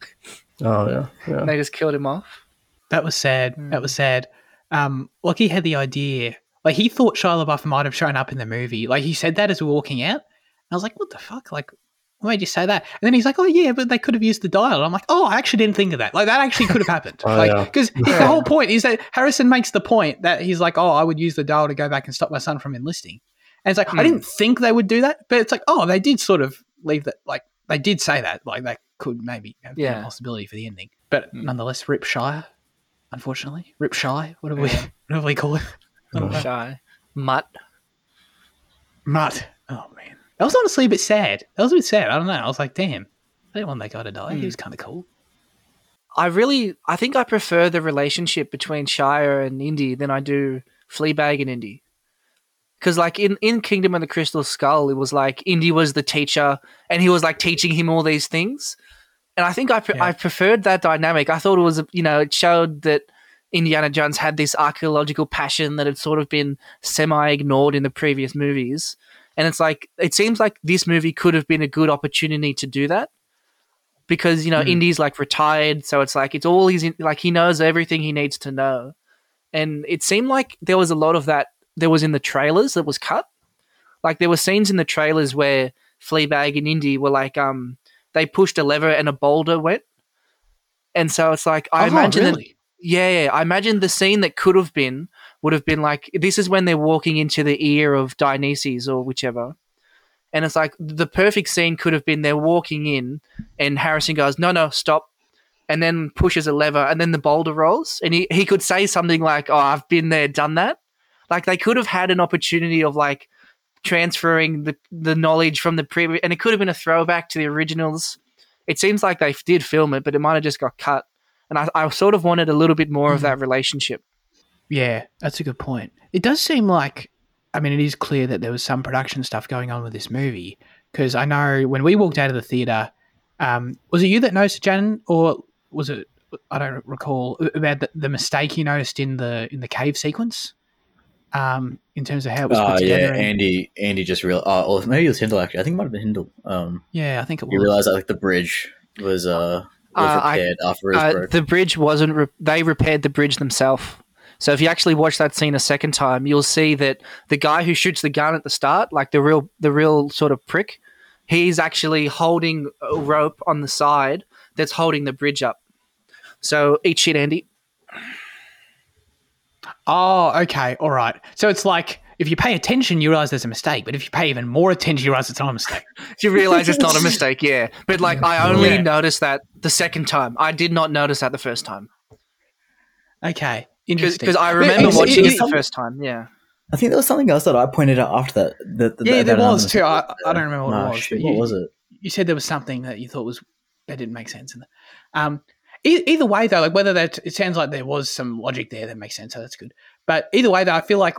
oh yeah, yeah. they just killed him off. That was sad. That was sad. Um, like he had the idea, like he thought Shia LaBeouf might have shown up in the movie. Like he said that as we were walking out. And I was like, what the fuck? Like, why made you say that? And then he's like, oh yeah, but they could have used the dial. And I'm like, oh, I actually didn't think of that. Like that actually could have happened. Oh, like yeah. because the whole point is that Harrison makes the point that he's like, oh, I would use the dial to go back and stop my son from enlisting. And it's like I Hmm. didn't think they would do that, but it's like, oh, they did sort of leave that. Like they did say that. Like that could maybe have been a possibility for the ending. But nonetheless, Rip Shia, unfortunately, Rip Shy. What do we? What do we call it? Shy. Mutt. Mutt. Oh man, that was honestly a bit sad. That was a bit sad. I don't know. I was like, damn, I didn't want that guy to die. He was kind of cool. I really, I think I prefer the relationship between Shia and Indy than I do Fleabag and Indy. Because like in, in Kingdom of the Crystal Skull, it was like Indy was the teacher and he was like teaching him all these things. And I think I, pre- Yeah. I preferred that dynamic. I thought it was, you know, it showed that Indiana Jones had this archaeological passion that had sort of been semi ignored in the previous movies. And it's like, it seems like this movie could have been a good opportunity to do that because you know Mm. Indy's like retired, so it's like it's all he's in, like he knows everything he needs to know, and it seemed like there was a lot of that there was in the trailers that was cut. Like there were scenes in the trailers where Fleabag and Indy were like um they pushed a lever and a boulder went, and so it's like I Oh, imagine that yeah, yeah, I imagine the scene that could have been would have been like this is when they're walking into the ear of Dionysus or whichever. And it's like the perfect scene could have been they're walking in and Harrison goes, No, no, stop. And then pushes a lever and then the boulder rolls. And he, he could say something like, Oh, I've been there, done that. Like they could have had an opportunity of like transferring the, the knowledge from the previous and it could have been a throwback to the originals. It seems like they did film it, but it might have just got cut. And I, I sort of wanted a little bit more of that relationship. Yeah, that's a good point. It does seem like, I mean, it is clear that there was some production stuff going on with this movie because I know when we walked out of the theater, um, was it you that noticed, Jan, or was it? I don't recall about the, the mistake you noticed in the in the cave sequence, um, in terms of how it was put Uh, together. yeah, Andy. Andy just real. Uh, or maybe it was Hindle actually. I think it might have been Hindle. Um, yeah, I think it was. realized that like the bridge was uh was Uh, I- repaired after it was Uh, broke. the bridge wasn't. Re- they repaired the bridge themselves. So if you actually watch that scene a second time, you'll see that the guy who shoots the gun at the start, like the real, the real sort of prick, he's actually holding a rope on the side that's holding the bridge up. So eat shit, Andy. Oh, okay, all right. So it's like if you pay attention, you realize there's a mistake, but if you pay even more attention, you realize it's not a mistake. You realize it's not a mistake, yeah. But like, I only Yeah. noticed that the second time. I did not notice that the first time Okay, interesting. because I remember it's- watching it- it the first time. Yeah. I think there was something else that I pointed out after that. that, that Yeah, that there I was too. I, I don't remember what Ah, it was. shit, but what you- was it? you said there was something that you thought was that didn't make sense in the um either way though like whether that it sounds like there was some logic there that makes sense so that's good but either way though i feel like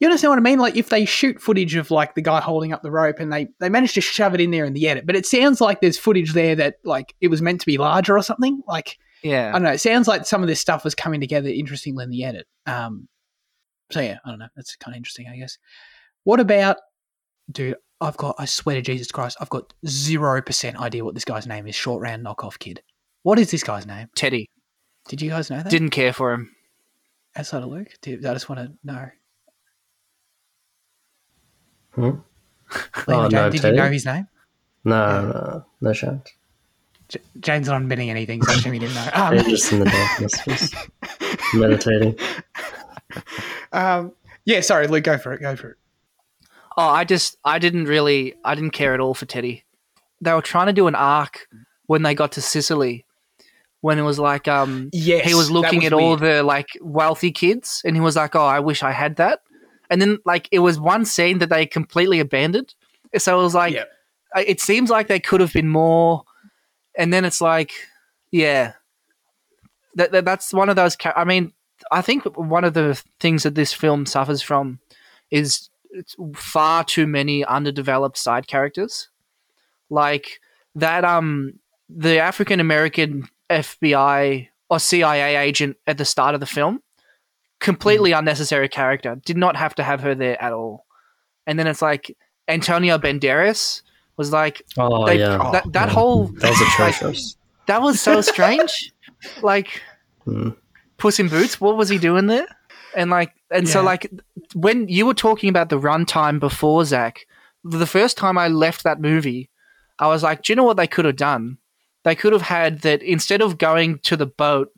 you understand what i mean like if they shoot footage of like the guy holding up the rope and they they manage to shove it in there in the edit but it sounds like there's footage there that like it was meant to be larger or something like Yeah. i don't know it sounds like some of this stuff was coming together interestingly in the edit um so yeah i don't know that's kind of interesting i guess what about dude I've got, I swear to Jesus Christ, I've got 0% idea what this guy's name is. Short round knockoff kid. What is this guy's name? Teddy. Did you guys know that? Didn't care for him. Outside of Luke? Did, I just want to know. Hmm? Liam Oh, and no, did Teddy? you know his name? No, no, no chance. J- Jane's not admitting anything, so I assume he didn't know. Um, They're just in the darkness, just meditating. um, yeah, sorry, Luke, go for it. Go for it. Oh, I just I didn't really I didn't care at all for Teddy. They were trying to do an arc when they got to Sicily, when it was like um Yes, he was looking was at all the like wealthy kids and he was like, Oh, I wish I had that. And then like it was one scene that they completely abandoned. So it was like Yeah. It seems like they could have been more and then it's like yeah that, that that's one of those i mean i think one of the things that this film suffers from is it's far too many underdeveloped side characters like that um the african american fbi or cia agent at the start of the film completely Mm. unnecessary character. Did not have to have her there at all. And then it's like Antonio Banderas was like Oh they- yeah, that that Yeah. whole that was atrocious. that was so strange. like Hmm. Puss in Boots, what was he doing there? And like, and so like, when you were talking about the runtime before Zach, the first time I left that movie, I was like, do you know what they could have done? They could have had that instead of going to the boat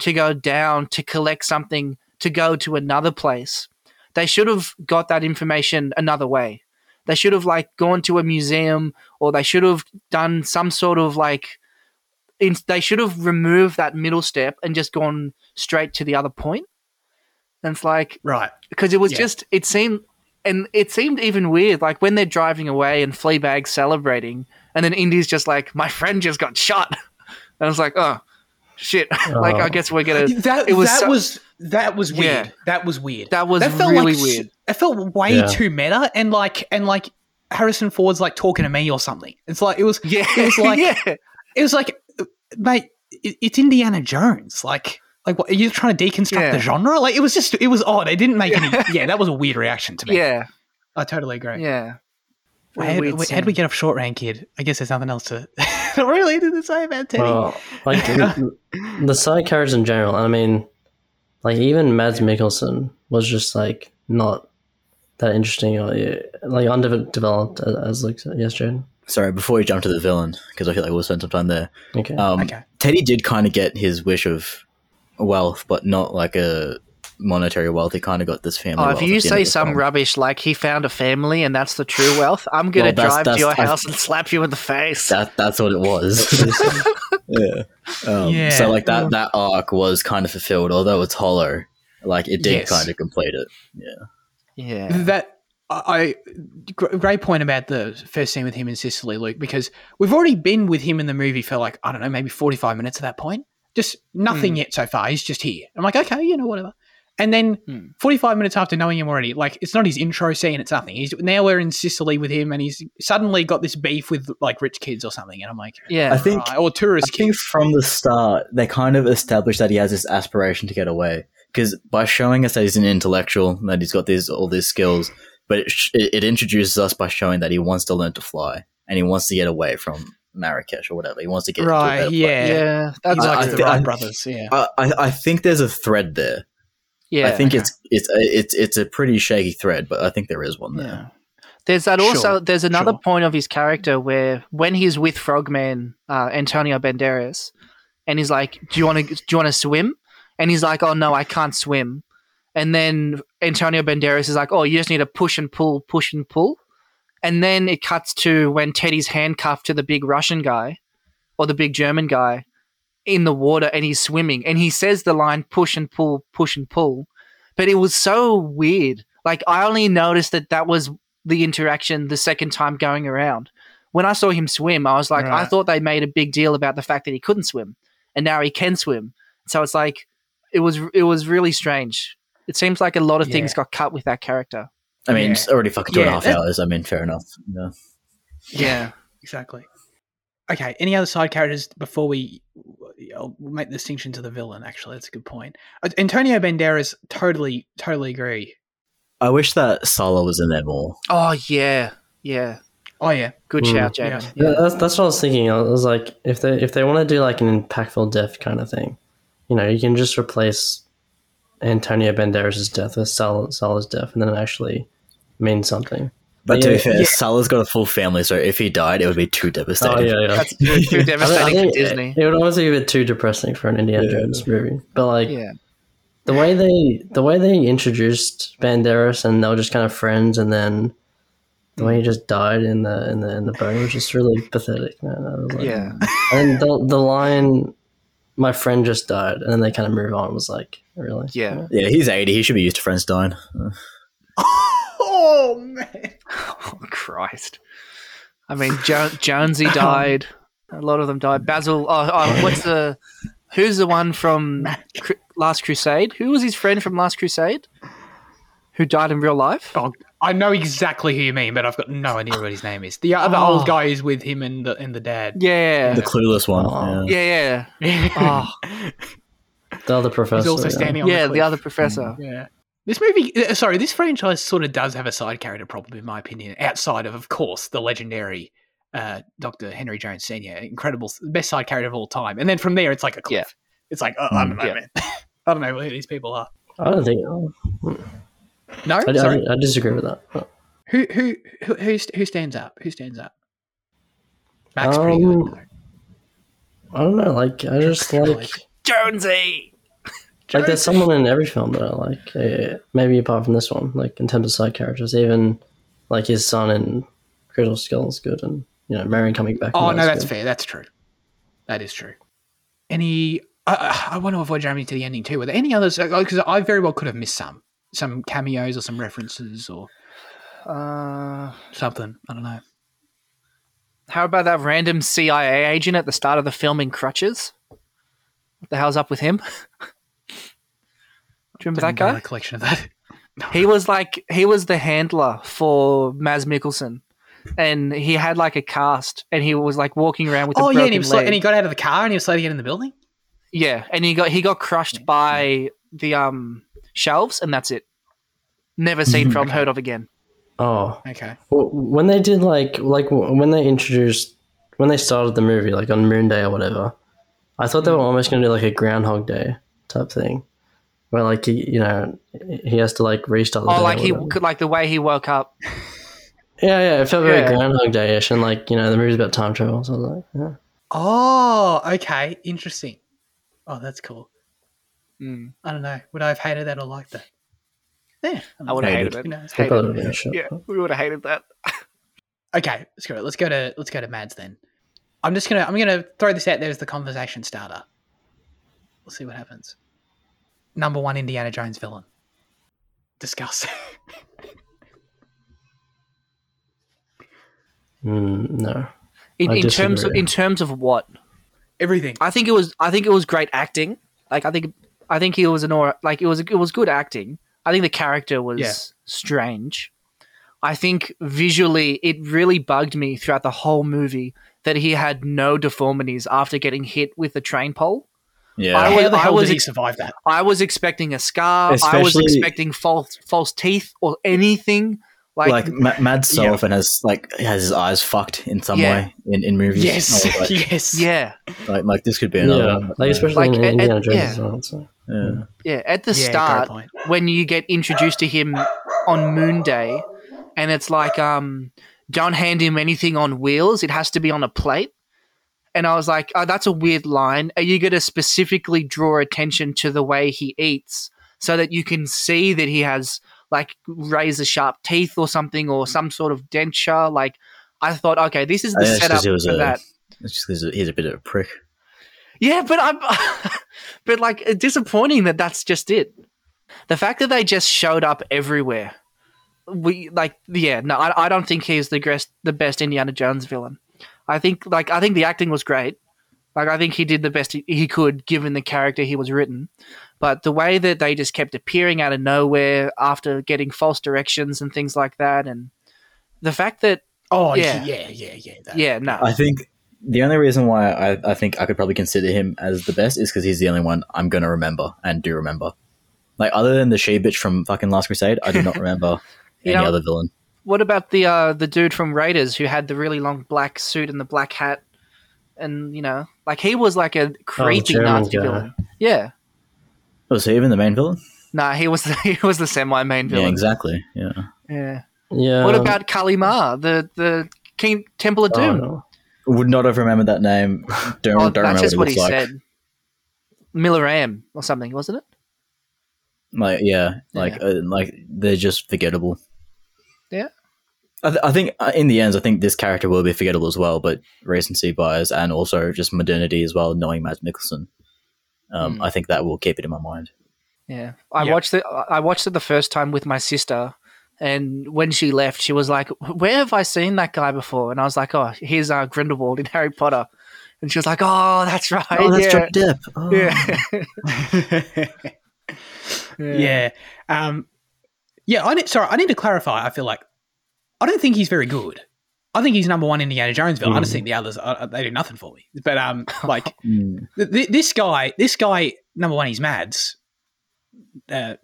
to go down to collect something to go to another place, they should have got that information another way. They should have like gone to a museum or they should have done some sort of like in, they should have removed that middle step and just gone straight to the other point. And it's like Right. because it was Yeah. just it seemed and it seemed even weird like when they're driving away and Fleabag's celebrating and then Indy's just like my friend just got shot and I was like oh shit like I Oh. guess we're gonna That it was that so- was that was weird. Yeah. That was weird. that was that felt really like, weird It felt way Yeah. too meta and like and like Harrison Ford's like talking to me or something. It's like it was yeah it was like- yeah it was like mate, it, it's Indiana Jones. Like like what are you trying to deconstruct Yeah. the genre? Like it was just it was odd. It didn't make any yeah, that was a weird reaction to me. yeah I totally agree. yeah Well, How weird would scene. we get off short round kid? I guess there's nothing else to really to say about Teddy. Well, like the, the side characters in general. I mean, like even Mads Mikkelsen was just like not that interesting or like underdeveloped as, as like yes, Jaden. Sorry, before we jump to the villain, because I feel like we'll spend some time there. Okay. Um, Okay. Teddy did kind of get his wish of wealth, but not like a monetary wealth. He kind of got this family. oh wealth if you say some film. rubbish like he found a family and that's the true wealth I'm gonna Well, that's- drive to your I- house and slap you in the face that that's what it was. yeah. Um, Yeah. So like that that arc was kind of fulfilled, although it's hollow. Like it did Yes. kind of complete it. yeah Yeah. That I I- great point about the first scene with him in Sicily, Luke, because we've already been with him in the movie for like I don't know, maybe forty five minutes at that point. Just nothing Hmm. yet so far. He's just here. I'm like, okay, you know, whatever. And then Hmm. 45 minutes after knowing him already, like it's not his intro scene, it's nothing. He's now we're in Sicily with him, and he's suddenly got this beef with like rich kids or something. And I'm like, yeah I think right, or tourist I think kids. from the start they kind of established that he has this aspiration to get away because by showing us that he's an intellectual, that he's got these all these skills, but it, sh- it, it introduces us by showing that he wants to learn to fly and he wants to get away from Marrakesh or whatever. He wants to get into a Right, better place. yeah. yeah that's He's I- like I the thi- Wright brothers, yeah. I, I I think there's a thread there. Yeah I think okay. it's it's it's it's a pretty shaky thread, but I think there is one there. Yeah. There's that also. Sure, There's another sure. point of his character where when he's with Frogman, uh, Antonio Banderas, and he's like, "Do you want to? Do you want to swim?" And he's like, "Oh no, I can't swim." And then Antonio Banderas is like, "Oh, you just need to push and pull, push and pull." And then it cuts to when Teddy's handcuffed to the big Russian guy or the big German guy in the water and he's swimming and he says the line push and pull, push and pull. But it was so weird. Like I only noticed that that was the interaction the second time going around. When I saw him swim, I was like, I thought they made a big deal about the fact that he couldn't swim, and now he can swim. So it's like it was it was really strange. It seems like a lot of things got cut with that character. I mean, Yeah. it's already fucking two and a half hours. I mean, fair enough. Yeah. Yeah. Exactly. Okay. Any other side characters before we I'll make the distinction to the villain? Actually, that's a good point. Uh, Antonio Banderas, totally, totally agree. I wish that Sala was in there more. Oh yeah, yeah. Oh yeah, Good Mm. shout, Jaden. Yeah. Yeah, that's that's what I was thinking. I was like, if they if they want to do like an impactful death kind of thing, you know, you can just replace Antonio Banderas' death with Sal- Salah's death, and then it actually means something. But to be fair, Yeah. Sala's got a full family, so if he died, it would be too Oh devastating. yeah, yeah. That's too, too I think- I devastating for Disney. It would almost be a bit too depressing for an Indiana Yeah. Jones movie. But like Yeah. the way they the way they introduced Banderas and they were just kind of friends, and then the way he just died in the in the in the boat was just really pathetic, man. I was like, Yeah. And the the line, "My friend just died," and then they kind of move on. Was like, really? Yeah. Yeah, he's 80. He should be used to friends dying. Oh man. Oh Christ. I mean, jo- Jonesy died. A lot of them died. Basil. Oh, oh, what's the? Who's the one from Cru- Last Crusade? Who was his friend from Last Crusade? Who died in real life? Oh, I know exactly who you mean, but I've got no idea what his name is. The other Oh. old guy is with him and the and the dad. Yeah. The clueless one. Oh. yeah. Yeah, yeah. Oh. The other professor. He's also yeah. standing on yeah, the the other professor. Mm, yeah. This movie, uh, sorry, this franchise sort of does have a side character problem, in my opinion, outside of, of course, the legendary uh, Dr. Henry Jones Sr., incredible, best side character of all time. And then from there, it's like a cliff. Yeah. It's like, oh, I don't know, Yeah. man. I don't know who these people are. I don't think. No, I, sorry. I, I disagree with that. who, who, who, who, who stands up? Who stands up? Max pretty Um, good. I don't know. Like I just Really? like Jonesy. Like there's someone in every film that I like. Uh, maybe apart from this one, like in terms of side characters, even like his son in Crystal Skull is good, and you know Marion coming back. Oh in no, that's good. fair. That's true. That is true. Any? I I want to avoid jumping to the ending too. Were there any others? Because I very well could have missed some, some cameos or some references or Uh, something. I don't know. how about that random CIA agent at the start of the film in crutches? What the hell's up with him? Do you remember that Didn't get guy? A collection of that. He was like he was the handler for Mads Mikkelsen, and he had like a cast, and he was like walking around with. Oh a yeah, and he was slow, leg. and he got out of the car and he was slow to in the building. yeah, and he got he got crushed by the um shelves, and that's it. Never seen from, heard of again. Oh, Okay. well, when they did like like when they introduced when they started the movie like on Moon Day or whatever, I thought they Mm. were almost going to do like a Groundhog Day type thing, where like he you know he has to like restart. Oh, like he could like the way he woke up. Yeah, yeah, it felt very Yeah. Groundhog Day-ish, and like you know the movie's about time travel, so I was like, yeah. Oh, okay. Interesting. Oh, that's cool. Mm, I don't know. Would I have hated that or liked that? Yeah. I would have Hated. hated it. knows? I Hated it it. would have been a shit. Yeah, we would have hated that. Okay, let's go. Let's go to let's go to Mads then. I'm just gonna I'm gonna throw this out there as the conversation starter. We'll see what happens. Number one Indiana Jones villain. Discuss. Mm, no, In, in terms of in terms of what Everything. I think it was I think it was great acting. Like I think I think he was an aura like it was it was good acting. I think the character was Yeah. strange. I think visually it really bugged me throughout the whole movie that he had no deformities after getting hit with a train pole. Yeah. I How was- the hell was did he ex- survive that? I was expecting a scar. I was expecting false false teeth or anything. Like, like Ma- Mads so Yeah. often has like has his eyes fucked in some Yeah. way in, in movies. Yes. Like, yes. yeah, like, like this could be another yeah, one. like especially Like, in at- Indiana at- Jones yeah. as well. So. yeah. yeah. At the Yeah, start, when you get introduced to him on Moon Day, and it's like, um, don't hand him anything on wheels; it has to be on a plate. And I was like, oh, that's a weird line. Are you going to specifically draw attention to the way he eats so that you can see that he has like razor sharp teeth or something or some sort of denture? Like, I thought, okay, this is the think it's 'cause setup for a- that. It's just he's a bit of a prick. Yeah, but I'm, but like disappointing that that's just it. The fact that they just showed up everywhere, we like, yeah, no, I, I don't think he's the best, the best Indiana Jones villain. I think, like, I think the acting was great. Like, I think he did the best he, he could given the character he was written. But the way that they just kept appearing out of nowhere after getting false directions and things like that, and the fact that, Oh Yeah. yeah, yeah, yeah, yeah. that- yeah, no, I think the only reason why I, I think I could probably consider him as the best is because he's the only one I'm going to remember and do remember. Like, other than the she bitch from fucking Last Crusade, I do not remember any know- other villain. What about the uh, the dude from Raiders who had the really long black suit and the black hat, and you know, like he was like a creepy German Nazi guy. villain. Yeah, Was he even the main villain? nah, he was the, he was the semi main villain. Yeah, exactly. Yeah. Yeah. Yeah. What about Kalima, the the King Temple of Oh, Doom? no. Would not have remembered that name. Don't, Oh, don't that's remember just what what he he looks like. said. Mola Ram or something, wasn't it? Like, yeah, like, uh, like they're just forgettable. Yeah. I, th- I think uh, in the end, I think this character will be forgettable as well, but recency bias and also just modernity as well, knowing Mads Mikkelsen. Um, Hmm. I think that will keep it in my mind. Yeah, I Yeah. watched it. I watched it the first time with my sister, and when she left, she was like, "Where have I seen that guy before?" And I was like, "Oh, here's uh, Grindelwald in Harry Potter." And she was like, "Oh, that's right. yeah. Johnny Depp. Oh. yeah, yeah. Um, yeah. I need, sorry, I need to clarify. I feel like I don't think he's very good. I think he's number one in Indiana Jones villain. I just Mm. think the others uh, they do nothing for me. But um, like Mm. th- th- this guy, this guy number one, he's Mads. Uh,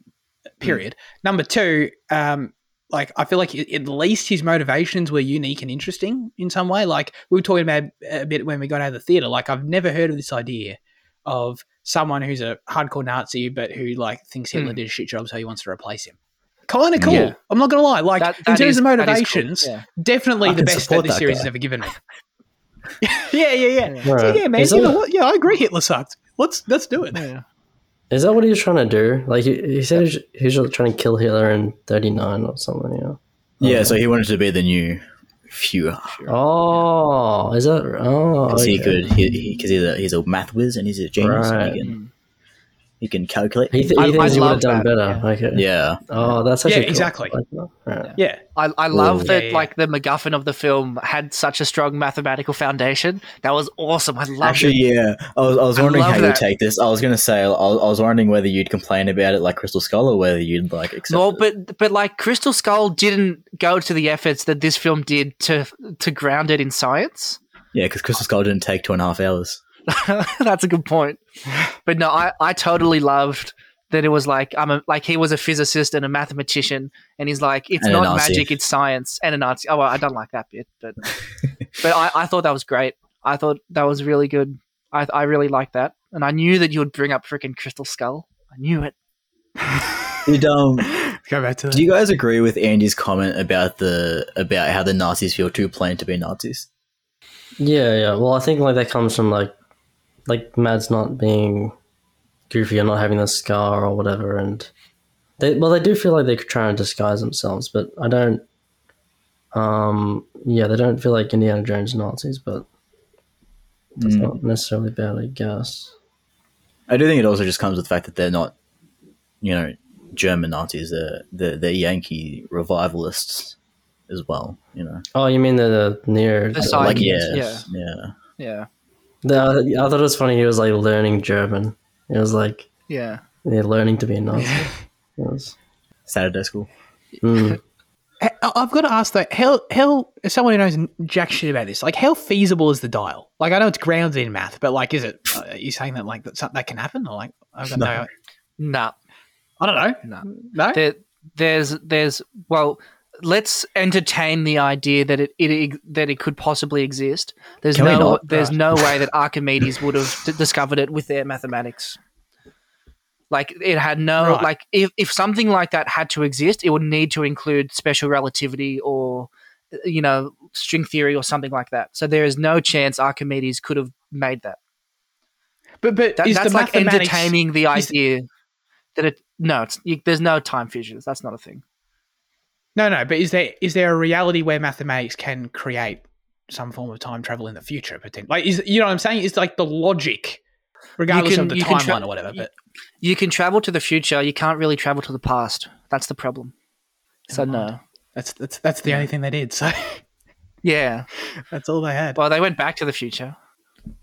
period. Number two, um, like I feel like at at least his motivations were unique and interesting in some way. Like we were talking about a bit when we got out of the theater. Like I've never heard of this idea of someone who's a hardcore Nazi but who like thinks Hitler Hmm. did a shit job, so he wants to replace him. Kind of cool. Yeah. I'm not gonna lie. Like That- in terms is- of that is cool, motivations, yeah. definitely I the best that support this series guy. has ever given me. yeah, yeah, yeah. So, yeah, man. You know what? Yeah, I agree. Hitler sucked. Let's let's do it. Yeah. Is that what he was trying to do? Like he, he said, he was- he was trying to kill Hitler in '39 or something. Yeah. Yeah, so he wanted to be the new Fuhrer. Oh, is that? Oh, Because he okay. could, because he, 'cause he's, a, he's a math whiz and he's a genius. And he can, he can calculate. He, th- I- thinks I he would have done that, better. Okay. Uh, yeah, Oh, that's actually Yeah, cool. exactly. I like that. Right. Yeah. I, I love Ooh. that Yeah, yeah. like the MacGuffin of the film had such a strong mathematical foundation. That was awesome. I loved Actually, it. yeah. I was, I was wondering love how you'd take this. I was going to say, I, I was wondering whether you'd complain about it like Crystal Skull or whether you'd like accept No, it. but but like Crystal Skull didn't go to the efforts that this film did to to ground it in science. Yeah, because Crystal Skull didn't take two and a half hours. That's a good point. But no, I, I totally loved that it was like I'm a like he was a physicist and a mathematician, and he's like it's And not magic, it's science, and a Nazi. Oh, well, I don't like that bit, but but I, I thought that was great. I thought that was really good. I I really liked that, and I knew that you would bring up freaking Crystal Skull. I knew it. Did um, Go back to do you guys agree with Andy's comment about the about how the Nazis feel too plain to be Nazis? Yeah, yeah. Well, I think like that comes from like, like Mads not being goofy or not having the scar or whatever, and they well they do feel like they're trying to disguise themselves, but I don't. Um. Yeah, they don't feel like Indiana Jones Nazis, but that's Mm. not necessarily bad, I guess. I do think it also just comes with the fact that they're not, you know, German Nazis. They're they're, they're Yankee revivalists as well. You know, Oh, you mean the, the near? The the- side- like yeah. yeah, yeah. Yeah, the- I thought it was funny. He was like learning German. It was like yeah. yeah, learning to be a Nazi. It was- Saturday school. Mm. I- I've got to ask though, how how as someone who knows jack shit about this, like how feasible is the dial? Like I know it's grounded in math, but like, is it? Uh, are you saying that like that that can happen, or like I've got no, No. Nah, I don't know. no. No, there, there's there's well let's entertain the idea that it, it that it could possibly exist. There's Can no there's no way that archimedes would have d- discovered it with their mathematics. Like it had no Right. like if, if something like that had to exist it would need to include special relativity or you know string theory or something like that. So there is no chance archimedes could have made that, but but that is that's the like entertaining the idea that it no it's, you, there's no time fissures. That's not a thing No, no, but is there is there a reality where mathematics can create some form of time travel in the future? Potentially, like is you know what I'm saying? It's like the logic, regardless can- of the you can timeline tra- or whatever. But You can travel to the future. You can't really travel to the past. That's the problem. So no. that's that's that's the only thing they did. So Yeah. that's all they had. Well, they went back to the future.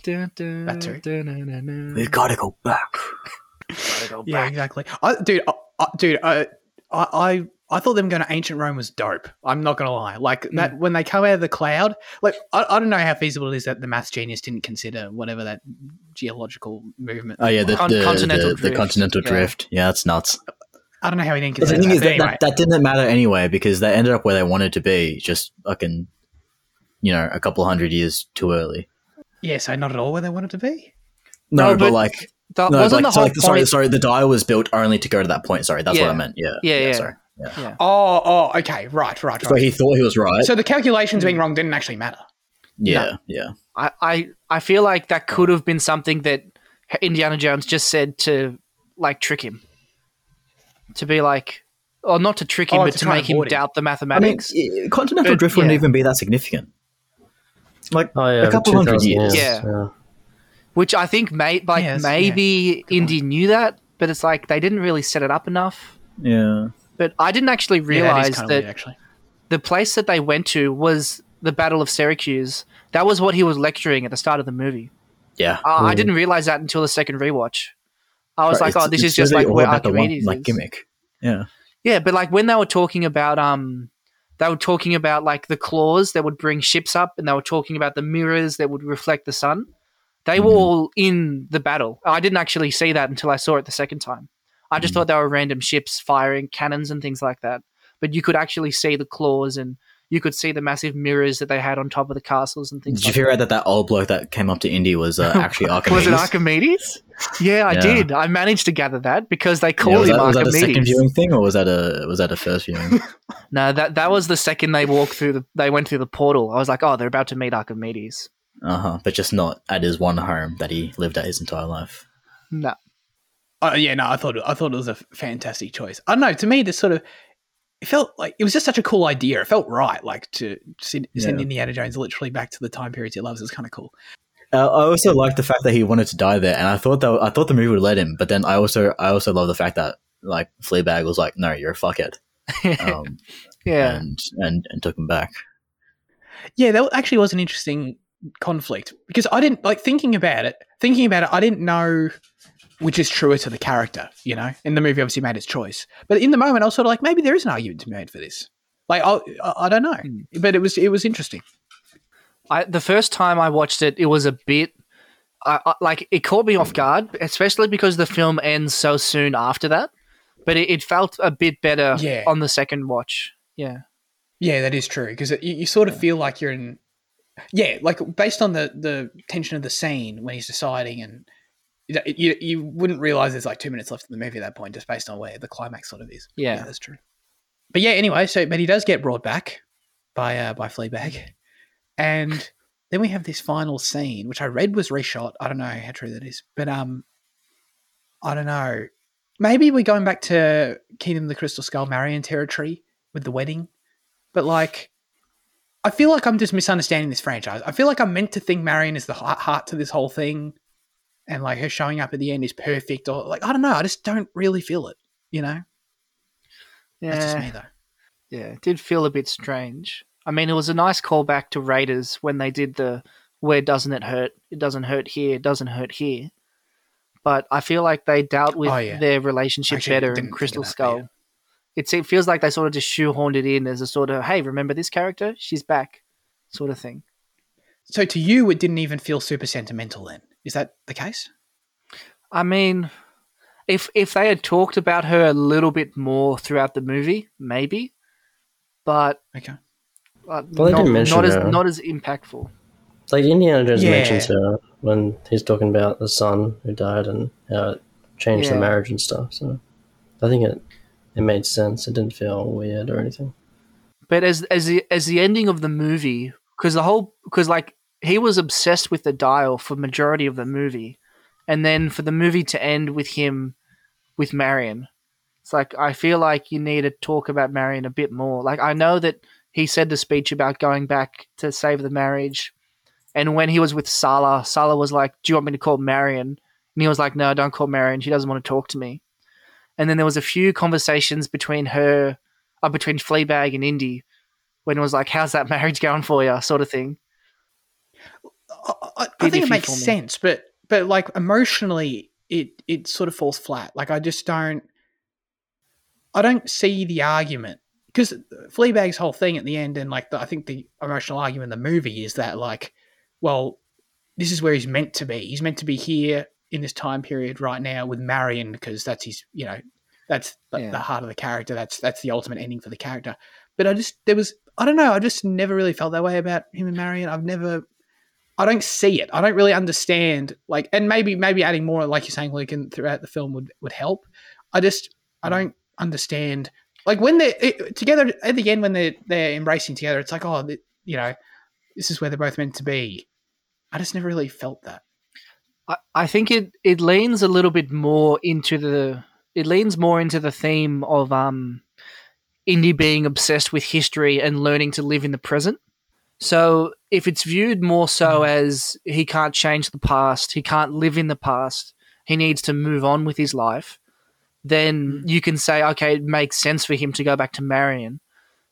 Dun, dun, That too. dun, dun, dun, dun. We gotta go back. Gotta go Yeah, exactly. I, dude, I, I, dude, I, I, I, I thought them going to ancient Rome was dope. I'm not gonna lie. Like Hmm. that when they come out of the cloud, like I, I don't know how feasible it is that the math genius didn't consider whatever that geological movement. Oh yeah, the Con- the, continental the, the drift. continental Yeah. drift. Yeah, that's nuts. I don't know how he didn't The consider thing that. is that, anyway, that that didn't matter anyway because they ended up where they wanted to be, just fucking, you know, a couple hundred years too early. yeah, so not at all where they wanted to be. No, No, but, but like, That no, wasn't like, the so, like, sorry, point. sorry, the dial was built only to go to that point. Sorry, that's what I meant. Yeah, Yeah, yeah. Sorry. Yeah. Yeah. Oh, oh, okay, right, right, So right. he thought he was right. So the calculations being hmm. wrong didn't actually matter. yeah, yeah. I, I, I feel like that could have been something that Indiana Jones just said to like trick him. To be like, or not to trick him, Oh, but to to, make him him. doubt the I mean, mathematics. continental But, drift wouldn't yeah. even be that significant. Like Oh yeah, a couple hundred 2000 years. Yeah. which I think may like Yeah, it's- maybe yeah. Indy knew that, but it's like they didn't really set it up enough. Yeah. But I didn't actually Yeah, that realize is kind of that weird, actually. the place that they went to was the Battle of Syracuse. That was what he was lecturing at the start of the movie. Yeah. Uh, I didn't realize that until the second rewatch. I was Right, like, oh, this is just really like all where about the one, like is. gimmick. Yeah. Yeah, but like when they were talking about um they were talking about like the claws that would bring ships up and they were talking about the mirrors that would reflect the sun. They were Mhm. all in the battle. I didn't actually see that until I saw it the second time. I just Mhm. thought they were random ships firing cannons and things like that. But you could actually see the claws and you could see the massive mirrors that they had on top of the castles and things Did you like figure out that that old bloke that came up to Indy was uh, actually Archimedes? Was it Archimedes? Yeah, I Yeah. did. I managed to gather that because they Yeah, called was, him that, was that a second viewing thing, or was that a was that a first viewing? No, that that was the second they walked through the they went through the portal. I was like, oh, they're about to meet Archimedes. uh huh. But just not at his one home that he lived at his entire life. No, Uh, yeah, no, I thought I thought it was a fantastic choice. I don't know. To me, this sort of it felt like it was just such a cool idea. It felt right, like to send, send Yeah. Indiana Jones literally back to the time periods he loves. It's kind of cool. Uh, I also like the fact that he wanted to die there, and I thought that I thought the movie would let him. But then I also I also love the fact that like Fleabag was like, "No, you're a fuckhead," um, yeah, and and and took him back. Yeah, that actually was an interesting conflict because I didn't like thinking about it. Thinking about it, I didn't know which is truer to the character. You know, in the movie, obviously made his choice, but in the moment, I was sort of like, maybe there is an argument to be made for this. Like, I, I, don't know, Hmm. but it was it was interesting. I, the first time I watched it, it was a bit I, I, like it caught me off guard, especially because the film ends so soon after that. But it, it felt a bit better Yeah. on the second watch. Yeah, Yeah, that is true because you, you sort of feel like you're in. Yeah, like based on the the tension of the scene when he's deciding, and you you, wouldn't realize there's like two minutes left in the movie at that point, just based on where the climax sort of is. Yeah. that's true. But yeah, anyway, so but he does get brought back by uh, by Fleabag, and then we have this final scene, which I read was reshot. I don't know how true that is, but um, I don't know. Maybe we're going back to Kingdom of the Crystal Skull, Marion territory with the wedding, but like, I feel like I'm just misunderstanding this franchise. I feel like I'm meant to think Marion is the heart to this whole thing, and like her showing up at the end is perfect, or like I don't know. I just don't really feel it. You know, Yeah. that's just me though. yeah. It did feel a bit strange. I mean, it was a nice callback to Raiders when they did the "Where doesn't it hurt? It doesn't hurt here. It doesn't hurt here." But I feel like they dealt with Oh, yeah. their relationship Actually, better in Crystal that, Skull. yeah. It's, it feels like they sort of just shoehorned it in as a sort of, hey, remember this character? She's back, sort of thing. So to you, it didn't even feel super sentimental. Then is that the case? I mean, if if they had talked about her a little bit more throughout the movie, maybe, but Okay. uh, Well, they not, didn't mention not as her. not as impactful. Like Indiana Jones Yeah. mentions her when he's talking about the son who died and how it changed Yeah. the marriage and stuff. So I think it it made sense. It didn't feel weird or anything. But as as the as the ending of the movie, because the whole because like he was obsessed with the dial for majority of the movie, and then for the movie to end with him with Marion, it's like I feel like you need to talk about Marion a bit more. Like I know that he said the speech about going back to save the marriage, and when he was with Sala, Sala was like, "Do you want me to call Marion?" And he was like, "No, don't call Marion. She doesn't want to talk to me." And then there was a few conversations between her uh, between Fleabag and Indy when it was like, "How's that marriage going for you?" sort of thing. I, I, think it makes sense, but but like emotionally, it it sort of falls flat. Like I just don't, I don't see the argument because Fleabag's whole thing at the end, and like the, I think the emotional argument in the movie is that like, well, this is where he's meant to be. He's meant to be here in this time period right now with Marion because that's his, you know, that's the, Yeah. the heart of the character. That's that's the ultimate ending for the character. But I just there was I don't know. I just never really felt that way about him and Marion. I've never I don't see it. I don't really understand. Like, and maybe maybe adding more, like you're saying, Luke, and throughout the film would would help. I just I don't understand. Like when they're it, together at the end, when they're they're embracing together, it's like, oh, th- you know, this is where they're both meant to be. I just never really felt that. I, I think it it leans a little bit more into the it leans more into the theme of um Indy being obsessed with history and learning to live in the present. So if it's viewed more so mm-hmm. as he can't change the past, he can't live in the past, he needs to move on with his life, then mm-hmm. you can say, okay, it makes sense for him to go back to Marion.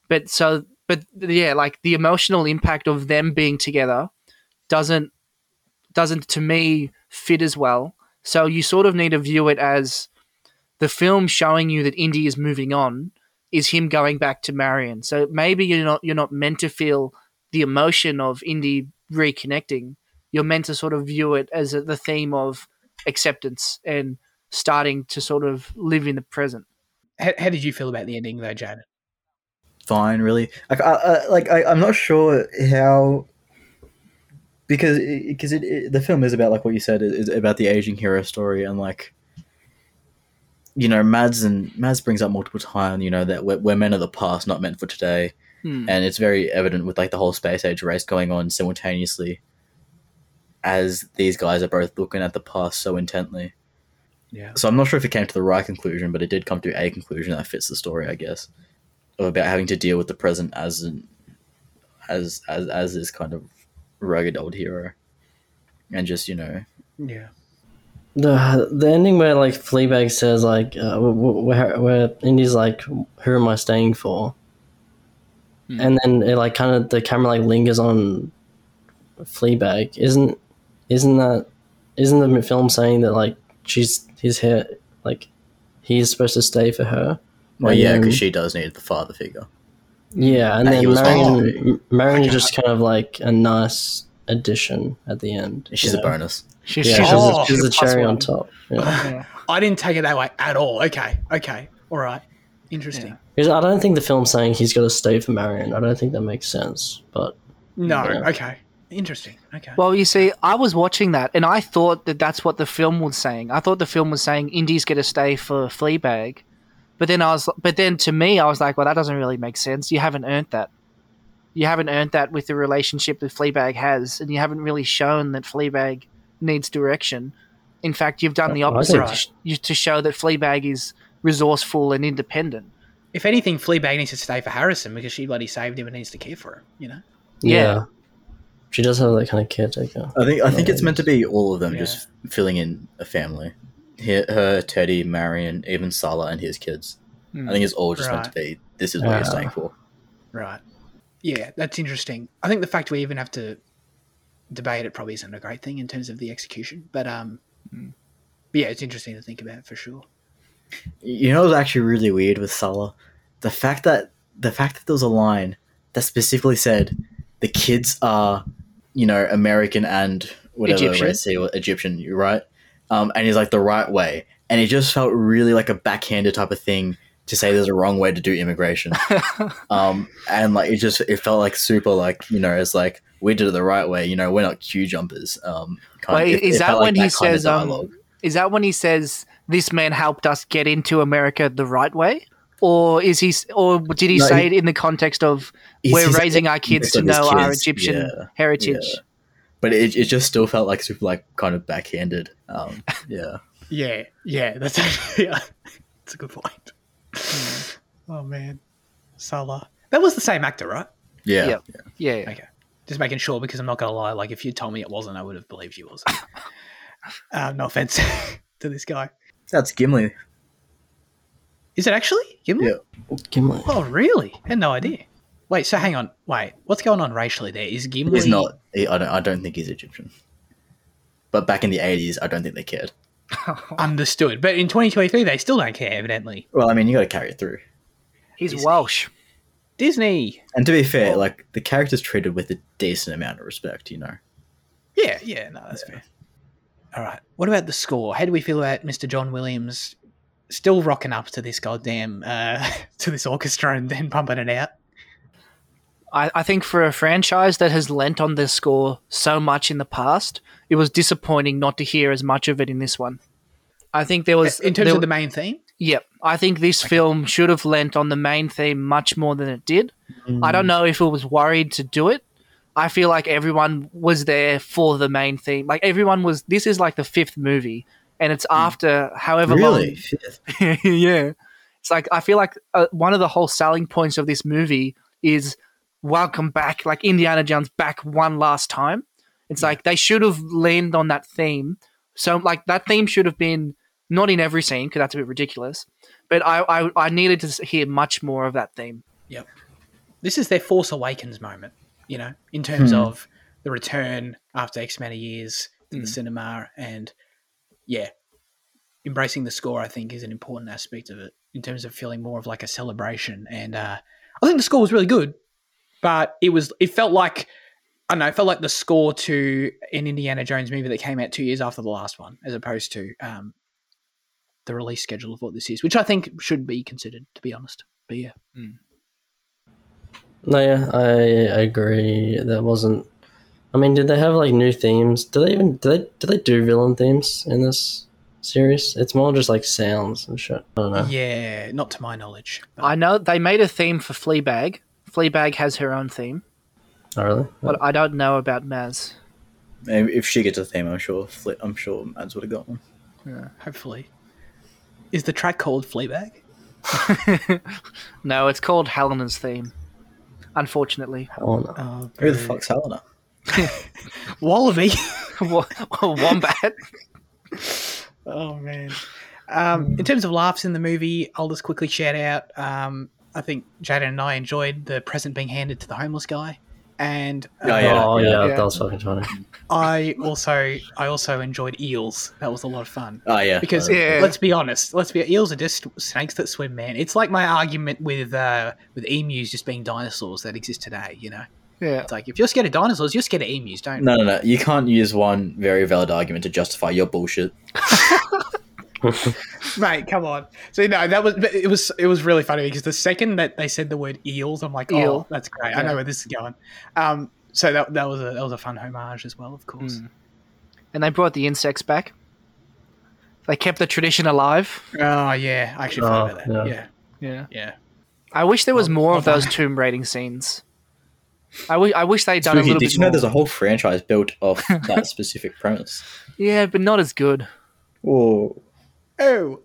But so, but yeah, like the emotional impact of them being together doesn't doesn't to me fit as well. So you sort of need to view it as the film showing you that Indy is moving on is him going back to Marion. So maybe you're not you're not meant to feel the emotion of Indy reconnecting. you're meant to sort of view it as a, the theme of acceptance and starting to sort of live in the present. How, how did you feel about the ending though, Jad? fine, really. Like, I, I, like I, I'm not sure how because because it, it, the film is about like what you said is about the aging hero story and like you know Mads and Mads brings up multiple times you know that we're, we're men of the past, not meant for today, Hmm. and it's very evident with like the whole space age race going on simultaneously as these guys are both looking at the past so intently. Yeah. So I'm not sure if it came to the right conclusion, but it did come to a conclusion that fits the story, I guess, of about having to deal with the present as an as as as this kind of rugged old hero, and just you know, Yeah. The the ending where like Fleabag says like uh, wh- wh- where where Indy's like who am I staying for, Hmm. and then it like kind of the camera like lingers on Fleabag. Isn't isn't that isn't the film saying that like she's his hair like he's supposed to stay for her? well, And yeah, because she does need the father figure. Yeah, and That then he was Marion, meant to M- Marion is just kind of like a nice addition at the end. She's a know? bonus. She's, Yeah, she's, she's, Oh. a, she's a plus cherry on top. Yeah. Yeah. I didn't take it that way at all. Okay. Okay. All right. Interesting. Because I don't think the film's saying he's got to stay for Marion. I don't think that makes sense. But No. Yeah. Okay. Interesting. Okay. Well, you see, I was watching that and I thought that that's what the film was saying. I thought the film was saying Indy's going to stay for Fleabag. But then I was, but then to me, I was like, well, that doesn't really make sense. You haven't earned that. You haven't earned that with the relationship that Fleabag has, and you haven't really shown that Fleabag needs direction. In fact, you've done the opposite think- to, sh- to show that Fleabag is resourceful and independent. If anything, Fleabag needs to stay for Harrison because she bloody saved him and needs to care for him. You know. yeah, Yeah. she does have that kind of caretaker. I think I think it's meant to be all of them Yeah. just filling in a family. Her, her, Teddy, Marion, even Salah and his kids. Hmm. I think it's all just meant to be. This is what Yeah. you're staying for. Right. Yeah, that's interesting. I think the fact we even have to debate it probably isn't a great thing in terms of the execution, but um, but yeah, it's interesting to think about for sure. You know, it was actually really weird with Salah. The fact that the fact that there was a line that specifically said the kids are, you know, American and whatever Egyptian. Or Egyptian, you're right. Um, and he's like the right way, and it just felt really like a backhanded type of thing to say there's a wrong way to do immigration. um, and like it just it felt like super like you know it's like we did it the right way. You know, we're not queue jumpers. Um, kind Wait, it- is it that felt like when he kind of says, um. Is that when he says this man helped us get into America the right way, or is he, or did he No, say he- it in the context of we're raising our kids to know of our Egyptian yeah, heritage? yeah. but it, it just still felt like super like kind of backhanded. Um, yeah, Yeah, yeah, that's actually yeah, that's a good point. oh man, Salah. That was the same actor, right? yeah, Yep. Yeah, yeah. Okay. Just making sure because I'm not gonna lie. Like, if you told me it wasn't, I would have believed you was. uh, no offense to this guy. That's Gimli. Is it actually Gimli? Yeah. Gimli. Oh, really? I had no idea. Wait, so hang on. Wait, what's going on racially there? Is Gimli? He's not. he- I don't. I don't think he's Egyptian. But back in the eighties, I don't think they cared. understood. But in 2023, they still don't care. Evidently, Well, I mean, you got to carry it through. He's Welsh. Disney. And to be fair, like the character's treated with a decent amount of respect. You know. Yeah, yeah, no, that's fair. All right. What about the score? How do we feel about Mr. John Williams still rocking up to this goddamn uh, to this orchestra and then pumping it out? I, I think for a franchise that has lent on this score so much in the past, it was disappointing not to hear as much of it in this one. I think there was In terms there- of the main theme? Yep. I think this film should have lent on the main theme much more than it did. I don't know if it was worried to do it. I feel like everyone was there for the main theme. Like everyone was this is like the fifth movie and it's after however Really? Long Yeah. It's like I feel like uh, one of the whole selling points of this movie is welcome back like Indiana Jones back one last time. It's like they should have leaned on that theme. So like that theme should have been not in every scene because that's a bit ridiculous. But I, I I needed to hear much more of that theme. Yep. This is their Force Awakens moment, you know, in terms Hmm. of the return after X amount of years to Hmm. the cinema. And yeah, embracing the score, I think, is an important aspect of it in terms of feeling more of like a celebration. And uh, I think the score was really good, but it was, it felt like I don't know. it felt like the score to an Indiana Jones movie that came out two years after the last one, as opposed to um, the release schedule of what this is, which I think should be considered, to be honest. But yeah, No, yeah, I agree. That wasn't. I mean, did they have like new themes? Do they even do they do they do villain themes in this series? It's more just like sounds and shit. I don't know. yeah, not to my knowledge. But I know they made a theme for Fleabag. Fleabag has her own theme, Oh, really? but I don't know about Mads. Maybe if she gets a theme, I'm sure. Fli- I'm sure Mads would have got one. Yeah, hopefully, is the track called Fleabag? No, it's called Helena's theme. Unfortunately, Oh, no. Oh, Who the fuck's Helena? Wallaby? Wa- Wombat. Oh man. Um, in terms of laughs in the movie, I'll just quickly shout out. Um, I think Jaden and I enjoyed the present being handed to the homeless guy, and uh, Oh, yeah. oh yeah, yeah. that was fucking funny. I also I also enjoyed eels. That was a lot of fun. Oh yeah, Because Yeah. let's be honest, let's be eels are just snakes that swim, man. It's like my argument with uh, with emus just being dinosaurs that exist today. You know, Yeah. it's like if you're scared of dinosaurs, you're scared of emus. Don't you? no, no, no. You can't use one very valid argument to justify your bullshit. mate. Come on. So no, that was but it was it was really funny because the second that they said the word eels, I'm like, oh, that's great. I know where this is going. Um, so that that was a that was a fun homage as well, of course. Mm. And they brought the insects back. They kept the tradition alive. Oh yeah, I actually forgot Oh, about that. yeah. Yeah, Yeah. yeah. I wish there was Well- more well of those done. tomb raiding scenes. I wi- I wish they'd done a little did bit you know more. there's a whole franchise built off that specific premise? Yeah, but not as good. Oh, Oh.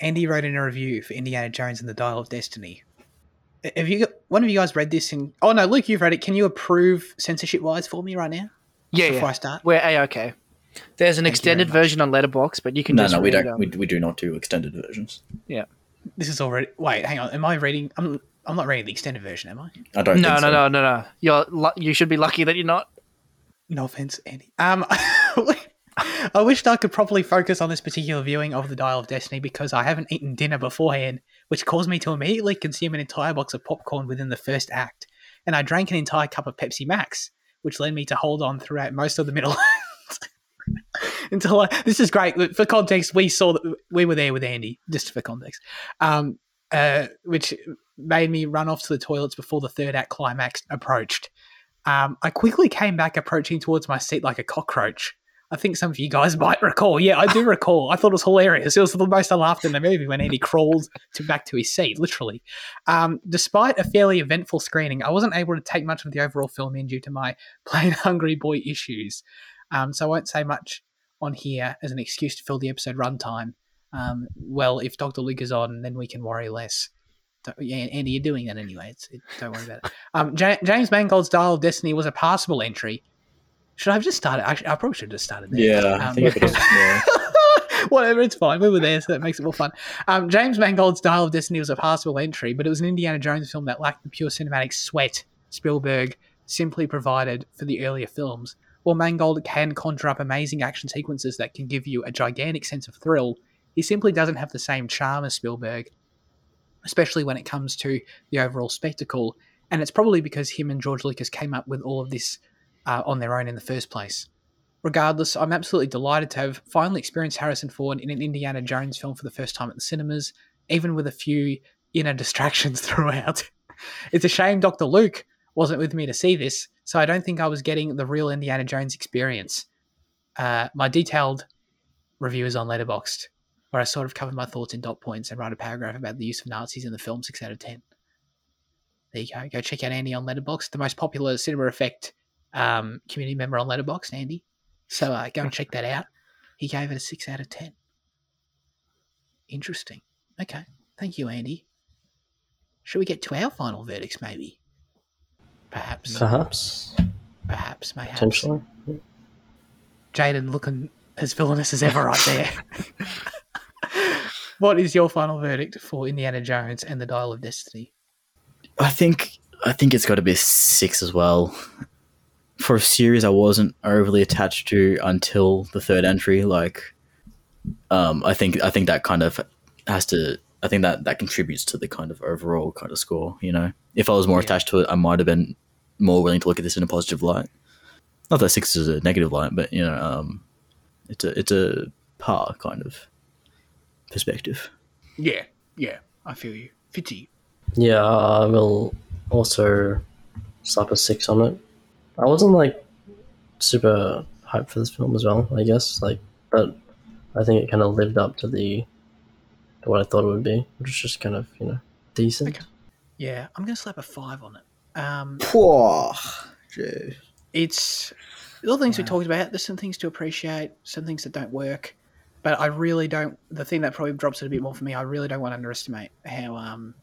Andy wrote in a review for Indiana Jones and the Dial of Destiny. Have you got one of you guys read this? In oh no, Luke, you've read it. Can you approve censorship wise for me right now Yeah, before yeah. I start? We're a okay. There's an Thank extended version on Letterboxd, but you can no, just no, we don't. um, We, we do not do extended versions. Yeah, this is already. Wait, hang on. Am I reading? I'm. I'm not reading the extended version, am I? I don't. No, think no, so. no, no, no. You're you should be lucky that you're not. No offense, Andy. Um, I wished I could properly focus on this particular viewing of the Dial of Destiny because I haven't eaten dinner beforehand, which caused me to immediately consume an entire box of popcorn within the first act, and I drank an entire cup of Pepsi Max, which led me to hold on throughout most of the middle. Until I, this is great. For context, we saw that we were there with Andy. Just for context, um, uh, which made me run off to the toilets before the third act climax approached. Um, I quickly came back, approaching towards my seat like a cockroach. I think some of you guys might recall. Yeah, I do recall. I thought it was hilarious. It was the most I laughed in the movie when Andy crawled to back to his seat, literally. Um, despite a fairly eventful screening, I wasn't able to take much of the overall film in due to my plain hungry boy issues. Um, so I won't say much on here as an excuse to fill the episode runtime. Um, well, if Dr. Luke is on, then we can worry less. Don't- yeah, Andy, you're doing that anyway. It's, it, don't worry about it. Um, Ja- James Mangold's Dial of Destiny was a passable entry. Should I have just started? Actually, I probably should have just started there. Yeah, Um, it was, yeah. Whatever, it's fine. We were there, so that makes it more fun. Um, James Mangold's Dial of Destiny was a passable entry, but it was an Indiana Jones film that lacked the pure cinematic sweat Spielberg simply provided for the earlier films. While Mangold can conjure up amazing action sequences that can give you a gigantic sense of thrill, he simply doesn't have the same charm as Spielberg, especially when it comes to the overall spectacle. And it's probably because him and George Lucas came up with all of this uh, on their own in the first place. Regardless, I'm absolutely delighted to have finally experienced Harrison Ford in an Indiana Jones film for the first time at the cinemas, even with a few inner distractions throughout. it's a shame Dr. Luke wasn't with me to see this, so I don't think I was getting the real Indiana Jones experience. Uh, my detailed review is on Letterboxd, where I sort of cover my thoughts in dot points and write a paragraph about the use of Nazis in the film, 6 out of 10. There you go. Go check out Andy on Letterboxd, the most popular Cinema Effect um, community member on Letterboxd, Andy. So uh, go and check that out. He gave it a 6 out of 10. Interesting. Okay. Thank you, Andy. Should we get to our final verdicts, maybe? Perhaps. Perhaps, Perhaps, mayhaps. potentially. Jaden looking as villainous as ever right there. what is your final verdict for Indiana Jones and the Dial of Destiny? I think I think it's got to be six as well. For a series I wasn't overly attached to until the third entry, like, um, I think I think that kind of has to. I think that that contributes to the kind of overall kind of score. You know, if I was more Yeah. attached to it, I might have been more willing to look at this in a positive light. Not that six is a negative light, but you know, um, it's a it's a par kind of perspective. Yeah, yeah, I feel you. Fitzy. Yeah, I will also slap a six on it. I wasn't like super hyped for this film as well, I guess. Like, but I think it kind of lived up to the to what I thought it would be, which is just kind of you know decent. Okay. Yeah, I'm gonna slap a five on it. Um, Jeez. it's all the things we talked about. There's some things to appreciate, some things that don't work, but I really don't. The thing that probably drops it a bit more for me, I really don't want to underestimate how um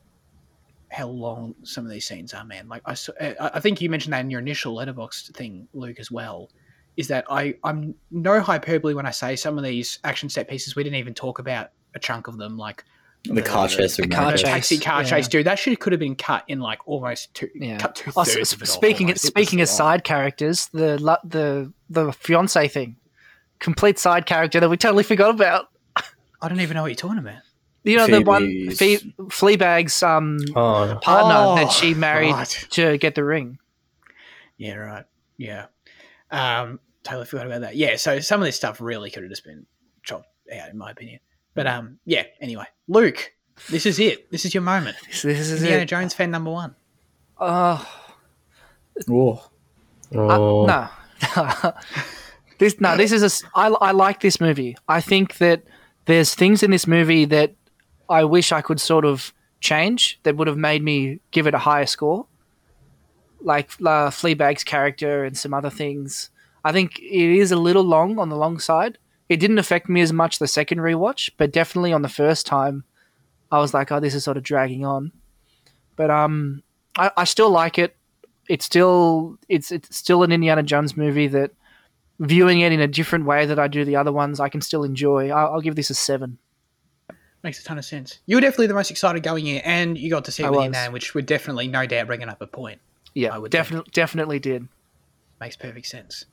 how long some of these scenes are, man. Like I, s- eh, I I think you mentioned that in your initial Letterboxd thing, Luke, as well. Is that I I'm no hyperbole when I say some of these action set pieces we didn't even talk about a chunk of them, like The car chase the through car chase. taxi car yeah. chase, dude. That shit could have been cut in like almost two, Yeah. cut two Oh, thirds s- of speaking almost. It speaking of side characters, the the the fiance thing, complete side character that we totally forgot about. I don't even know what you're talking about. You know the one Phoebe's- Fe- Fleabag's um Oh, partner Oh, that she married right. to get the ring. Yeah, right. Yeah. Um, totally forgot about that. Yeah, so some of this stuff really could have just been chopped out, in my opinion. But um, yeah. Anyway, Luke, this is it. This is your moment. This, this is Indiana it. Jones fan number one. Oh, Whoa. oh. Uh, no. this no, this is a. s- I, I like this movie. I think that there's things in this movie that I wish I could sort of change that would have made me give it a higher score, like uh, Fleabag's character and some other things. I think it is a little long on the long side. It didn't affect me as much the second rewatch, but definitely on the first time, I was like, "Oh, this is sort of dragging on." But um, I, I still like it it's still it's it's still an Indiana Jones movie that viewing it in a different way that I do the other ones, I can still enjoy. I'll, I'll give this a seven. Makes a ton of sense. You were definitely the most excited going in, and you got to see it I with your was. which would definitely, no doubt, bringing up a point. Yeah, I would definitely definitely did. Makes perfect sense.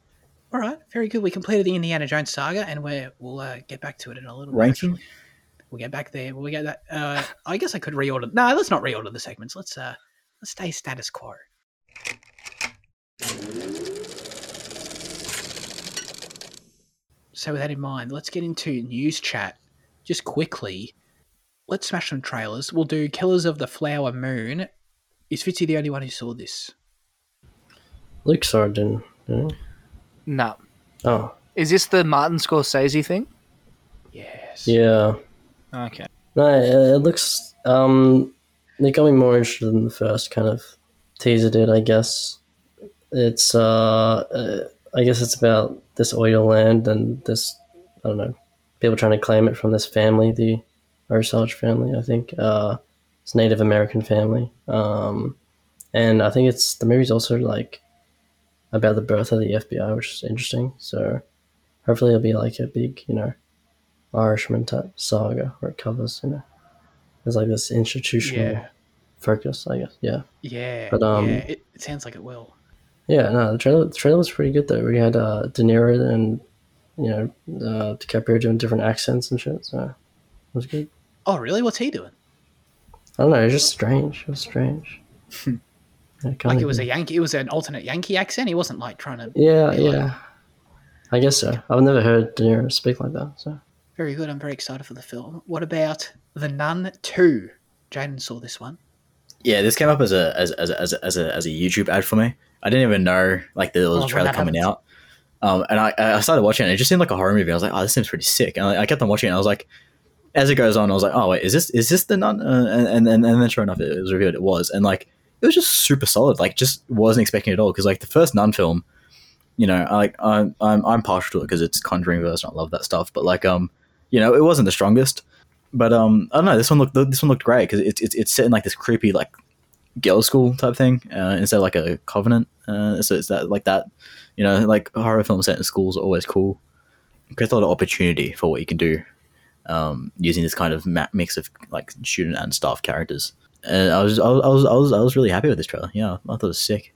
All right, very good. We completed the Indiana Jones saga, and we're, we'll uh, get back to it in a little bit. Ranking? actually. We'll get back there. We'll get that. Uh, I guess I could reorder. No, let's not reorder the segments. Let's uh, let's stay status quo. So with that in mind, let's get into news chat. Just quickly, let's smash some trailers. We'll do Killers of the Flower Moon. Is Fitzy the only one who saw this? Luke saw it, didn't, didn't he? No, Oh, is this the Martin Scorsese thing? Yes. yeah. Okay. No, it, it looks. Um, it got me more interested in the first kind of teaser did. I guess it's. Uh, uh, I guess it's about this oil land and this. I don't know. People trying to claim it from this family, the Osage family. I think. Uh, it's Native American family. Um, and I think it's the movie's also like about the birth of the FBI, which is interesting. So hopefully it'll be like a big, you know, Irishman type saga where it covers, you know, there's like this institutional Yeah. focus, I guess. Yeah. Yeah. But, um, yeah. It, it sounds like it will. Yeah, no, the trailer, the trailer was pretty good though. We had uh, De Niro and, you know, uh, DiCaprio doing different accents and shit. So it was good. Oh, really? What's he doing? I don't know. It was just strange. It was strange. Yeah, Like it was a. Yankee. It was an alternate Yankee accent. He wasn't like trying to. Yeah, be like- yeah. I guess so. I've never heard De Niro speak like that. So Very good. I'm very excited for the film. What about The Nun Two? Jaden saw this one. Yeah, this came up as a as as as as a as a YouTube ad for me. I didn't even know like there was Oh, a trailer coming happens. out. Um, and I, I started watching it. It just seemed like a horror movie. I was like, oh, this seems pretty sick. And I, I kept on watching it. I was like, as it goes on, I was like, oh wait, is this is this the nun? Uh, and and and and then sure enough, it was revealed it was. And like, it was just super solid. Like, just wasn't expecting it at all. Because like the first nun film, you know, I like I'm I'm I'm partial to it because it's Conjuring verse. And I love that stuff. But like, um, you know, it wasn't the strongest. But um, I don't know. This one looked this one looked great because it's it's it's set in like this creepy like girls' school type thing uh, instead of like a covenant. Uh, so it's that like that, you know, like horror films set in schools are always cool. Creates a lot of opportunity for what you can do um, using this kind of ma- mix of like student and staff characters. And I was I was I was I was, I was really happy with this trailer. Yeah, I thought it was sick.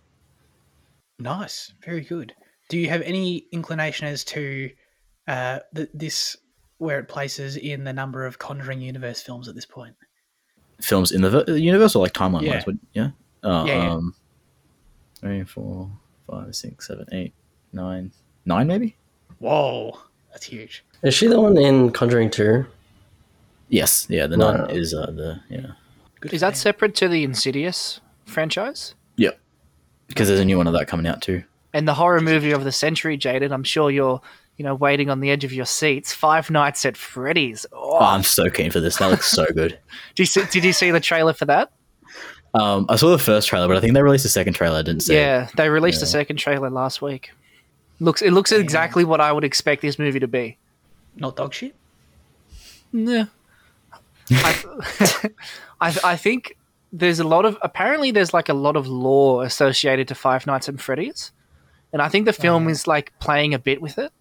Nice. Very good. Do you have any inclination as to uh, th- this where it places in the number of Conjuring universe films at this point? Films in the ver- universe or like timeline Yeah. wise, yeah, uh, Yeah, yeah. Um, three, four, five, six, seven, eight, nine, nine maybe. Whoa, that's huge. Is she the one in Conjuring 2? Yes, yeah. The Wow. nun is uh, the yeah. Good Is that them. separate to the Insidious franchise? Yep. Because there's a new one of that coming out too. And the horror movie of the century, Jaden. I'm sure you're, you know, waiting on the edge of your seats. Five Nights at Freddy's. Oh, Oh, I'm so keen for this. That looks so good. did, you see, did you see the trailer for that? Um, I saw the first trailer, but I think they released a second trailer. I didn't see. it. Yeah, they released a Yeah. second trailer last week. Looks it looks exactly what I would expect this movie to be. Not dog shit. Yeah. I, I I think there's a lot of apparently there's like a lot of lore associated to Five Nights at Freddy's, and I think the film is like playing a bit with it.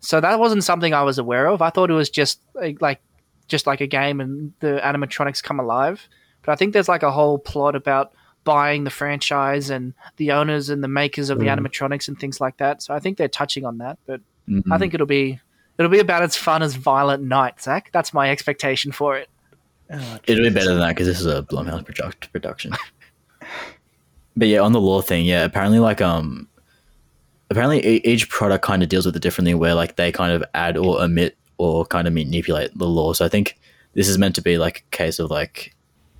So that wasn't something I was aware of. I thought it was just like, like just like a game and the animatronics come alive. But I think there's like a whole plot about buying the franchise and the owners and the makers of the Mm. animatronics and things like that. So I think they're touching on that. But Mhm. I think it'll be it'll be about as fun as Violent Night, Zach. That's my expectation for it. Oh, It'll be better than that because this is a Blumhouse product, production. but yeah, on the lore thing, yeah, apparently like um, apparently e- each product kind of deals with it differently, where like they kind of add or omit or kind of manipulate the lore. So I think this is meant to be like a case of like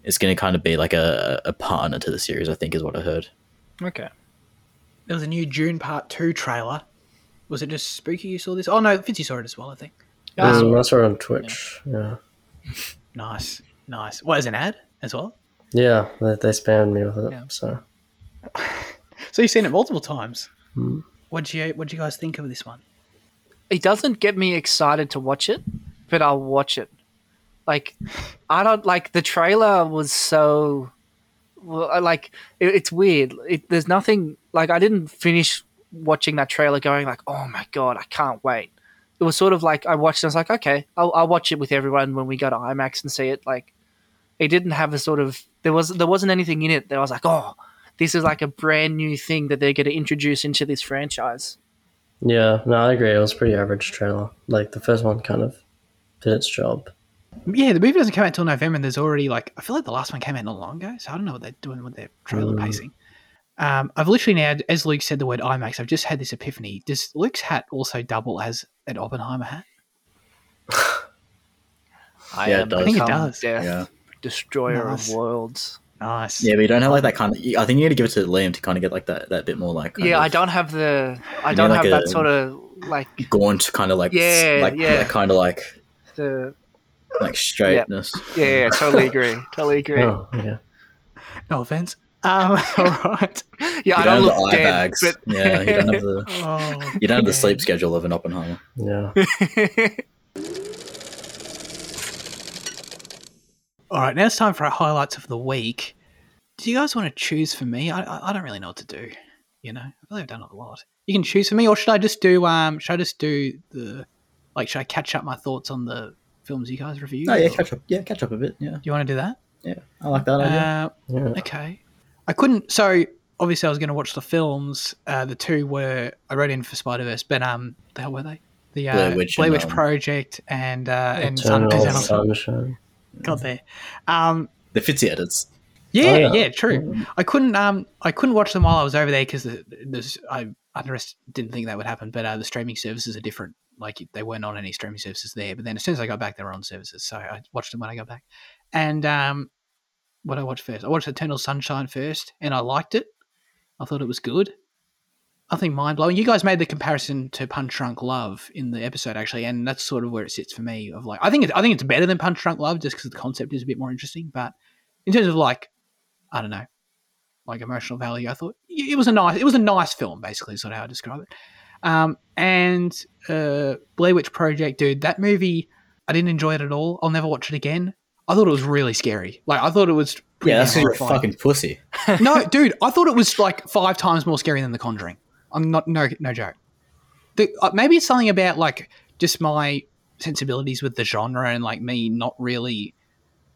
it's going to kind of be like a, a partner to the series. I think is what I heard. Okay. There was a new Dune Part Two trailer. Was it just spooky? You saw this? Oh no, Fitzy saw it as well. I think. Yeah, Mm, I saw it on Twitch. Yeah. Nice, nice. What is an ad as well? Yeah, they, they spammed me with it. Yeah. So So you've seen it multiple times. Hmm. What do you What do you guys think of this one? It doesn't get me excited to watch it, but I'll watch it. Like, I don't like the trailer was so. Like it, it's weird. It, there's nothing like I didn't finish watching that trailer going like, oh my god, I can't wait. It was sort of like I watched. it, I was like, okay, I'll, I'll watch it with everyone when we go to IMAX and see it. Like, it didn't have a sort of there was there wasn't anything in it that I was like, oh, this is like a brand new thing that they're going to introduce into this franchise. yeah, no, I agree. It was pretty average trailer. Like the first one kind of did its job. Yeah, the movie doesn't come out until November, and there's already like I feel like the last one came out not long ago, so I don't know what they're doing with their trailer Mm. pacing. Um, I've literally now, as Luke said the word IMAX, I've just had this epiphany. Does Luke's hat also double as an Oppenheimer hat? I Yeah, it does. I think it does. Death, Yeah. destroyer Nice. of worlds. Nice. Yeah, but you don't have like that kind of. I think you need to give it to Liam to kind of get like that that bit more like. Yeah, of I don't have the. I don't need, have like, that a- sort of like Gaunt kind of like Yeah, like yeah. kind of like the. Like straightness. Yeah, yeah, totally agree. Totally agree. Oh, yeah. No offense. Um, all right. Yeah, You I don't don't have look the eye dead, bags. but Yeah, you don't have the Oh, you don't have the sleep schedule of an Oppenheimer. Yeah. All right, now it's time for our highlights of the week. Do you guys want to choose for me? I, I, I don't really know what to do. You know, I feel like I've done a lot. You can choose for me, or should I just do? Um, should I just do the like? Should I catch up my thoughts on the films you guys reviewed? Oh yeah, or- catch up. Yeah, catch up a bit. Yeah, Do you want to do that? yeah, I like that idea. Uh, Yeah. okay. I couldn't. So obviously, I was going to watch the films. Uh, the two were I wrote in for Spider Verse, but um, the hell were they? The uh, Blair Witch Blair and, Witch um, Project and uh, and Sun, Eternal Eternal Sun- Sunshine. got there. Um, the Fitzy edits. yeah, Oh, yeah, yeah. true. I couldn't um I couldn't watch them while I was over there because the, there's I underest didn't think that would happen, but uh, the streaming services are different. Like they weren't on any streaming services there, but then as soon as I got back, they were on services, so I watched them when I got back. And um, what I watched first, I watched Eternal Sunshine first, and I liked it. I thought it was good. Nothing mind blowing. You guys made the comparison to Punch Drunk Love in the episode actually, and that's sort of where it sits for me. Of like, I think it, I think it's better than Punch Drunk Love just because the concept is a bit more interesting. But in terms of like, I don't know, like emotional value, I thought it was a nice, it was a nice film. Basically, is sort of how I describe it. Um, and uh, Blair Witch Project, dude, that movie, I didn't enjoy it at all. I'll never watch it again. I thought it was really scary. Like I thought it was. pretty Yeah, that's you're a fucking pussy. no, dude, I thought it was like five times more scary than The Conjuring. I'm not no no joke. The, uh, maybe it's something about like just my sensibilities with the genre and like me not really.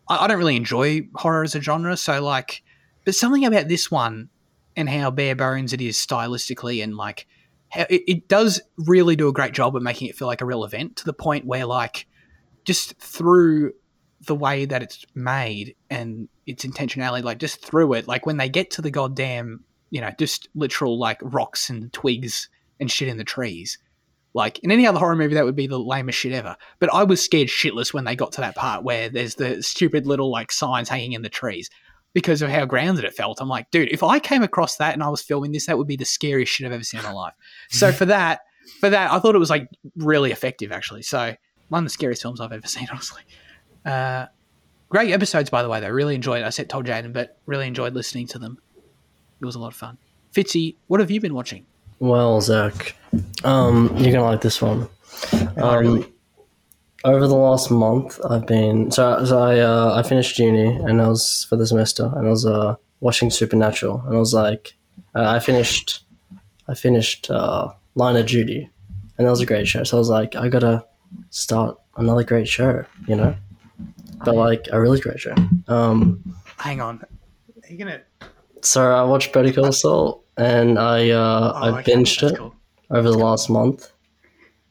I, I don't really enjoy horror as a genre, so like, but something about this one and how bare bones it is stylistically and like it, it does really do a great job of making it feel like a real event to the point where like just through the way that it's made and its intentionality, like just through it, like when they get to the goddamn you know, just literal like rocks and twigs and shit in the trees. Like in any other horror movie, that would be the lamest shit ever. But I was scared shitless when they got to that part where there's the stupid little like signs hanging in the trees because of how grounded it felt. I'm like, dude, if I came across that and I was filming this, that would be the scariest shit I've ever seen in my life. So for that, for that, I thought it was like really effective actually. So one of the scariest films I've ever seen, honestly. Uh, great episodes, by the way. Though really enjoyed. It. I said told Jaden, but really enjoyed listening to them. It was a lot of fun. Fitzy, what have you been watching? Well, Zach, um, you're gonna like this one. Oh, Um, really? Over the last month, I've been so, so I uh, I finished uni and I was for the semester and I was uh, watching Supernatural and I was like, uh, I finished, I finished uh, Line of Duty, and that was a great show. So I was like, I gotta start another great show, you know, but like a really great show. Um, Hang on. Are you gonna? so I watched Better Call Saul and I uh, Oh, I okay, binged that's it cool. over the last month,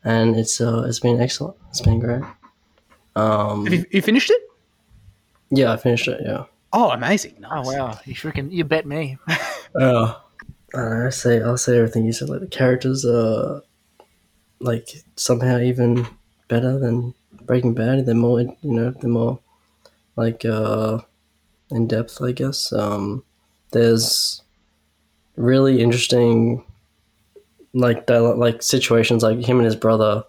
and it's uh it's been excellent. It's been great. Um, Have you, you finished it? yeah, I finished it. Yeah. Oh, amazing! Oh wow, you freaking you bet me. Yeah. I say I'll say everything you said. Like the characters are like somehow even better than Breaking Bad. They're more you know they're more like uh in depth. I guess. Um, there's really interesting like like situations like him and his brother.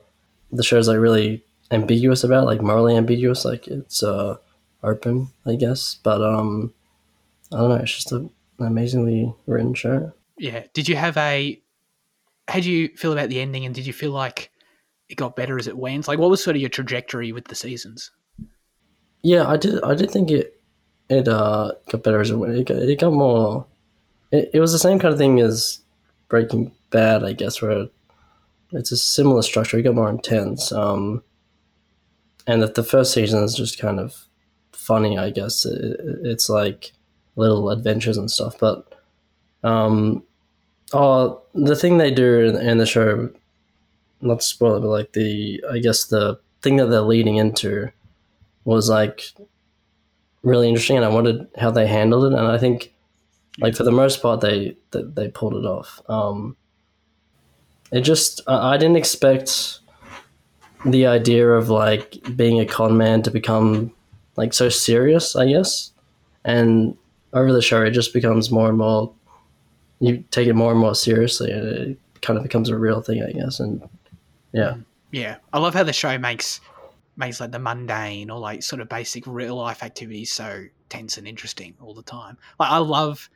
The show's like really ambiguous about like morally ambiguous. Like it's uh open, I guess. But um, I don't know. It's just a, an amazingly written show. Yeah. Did you have a? How do you feel about the ending, and did you feel like it got better as it went? Like, what was sort of your trajectory with the seasons? Yeah, I did. I did think it it uh got better as it went. It got, it got more. It, it was the same kind of thing as Breaking Bad, I guess, where it's a similar structure. It got more intense. Um, and that the first season is just kind of funny, I guess. It, it- it's like little adventures and stuff, but um, oh, the thing they do in, in the show, not to spoil it, but like the I guess the thing that they're leading into was like really interesting, and I wondered how they handled it, and I think like for the most part they they, they pulled it off. Um, it just I, didn't expect the idea of like being a con man to become like so serious, I guess, and over the show it just becomes more and more. You take it more and more seriously, and it kind of becomes a real thing, I guess, and yeah. Yeah, I love how the show makes makes like the mundane or like sort of basic real life activities so tense and interesting all the time. Like I love,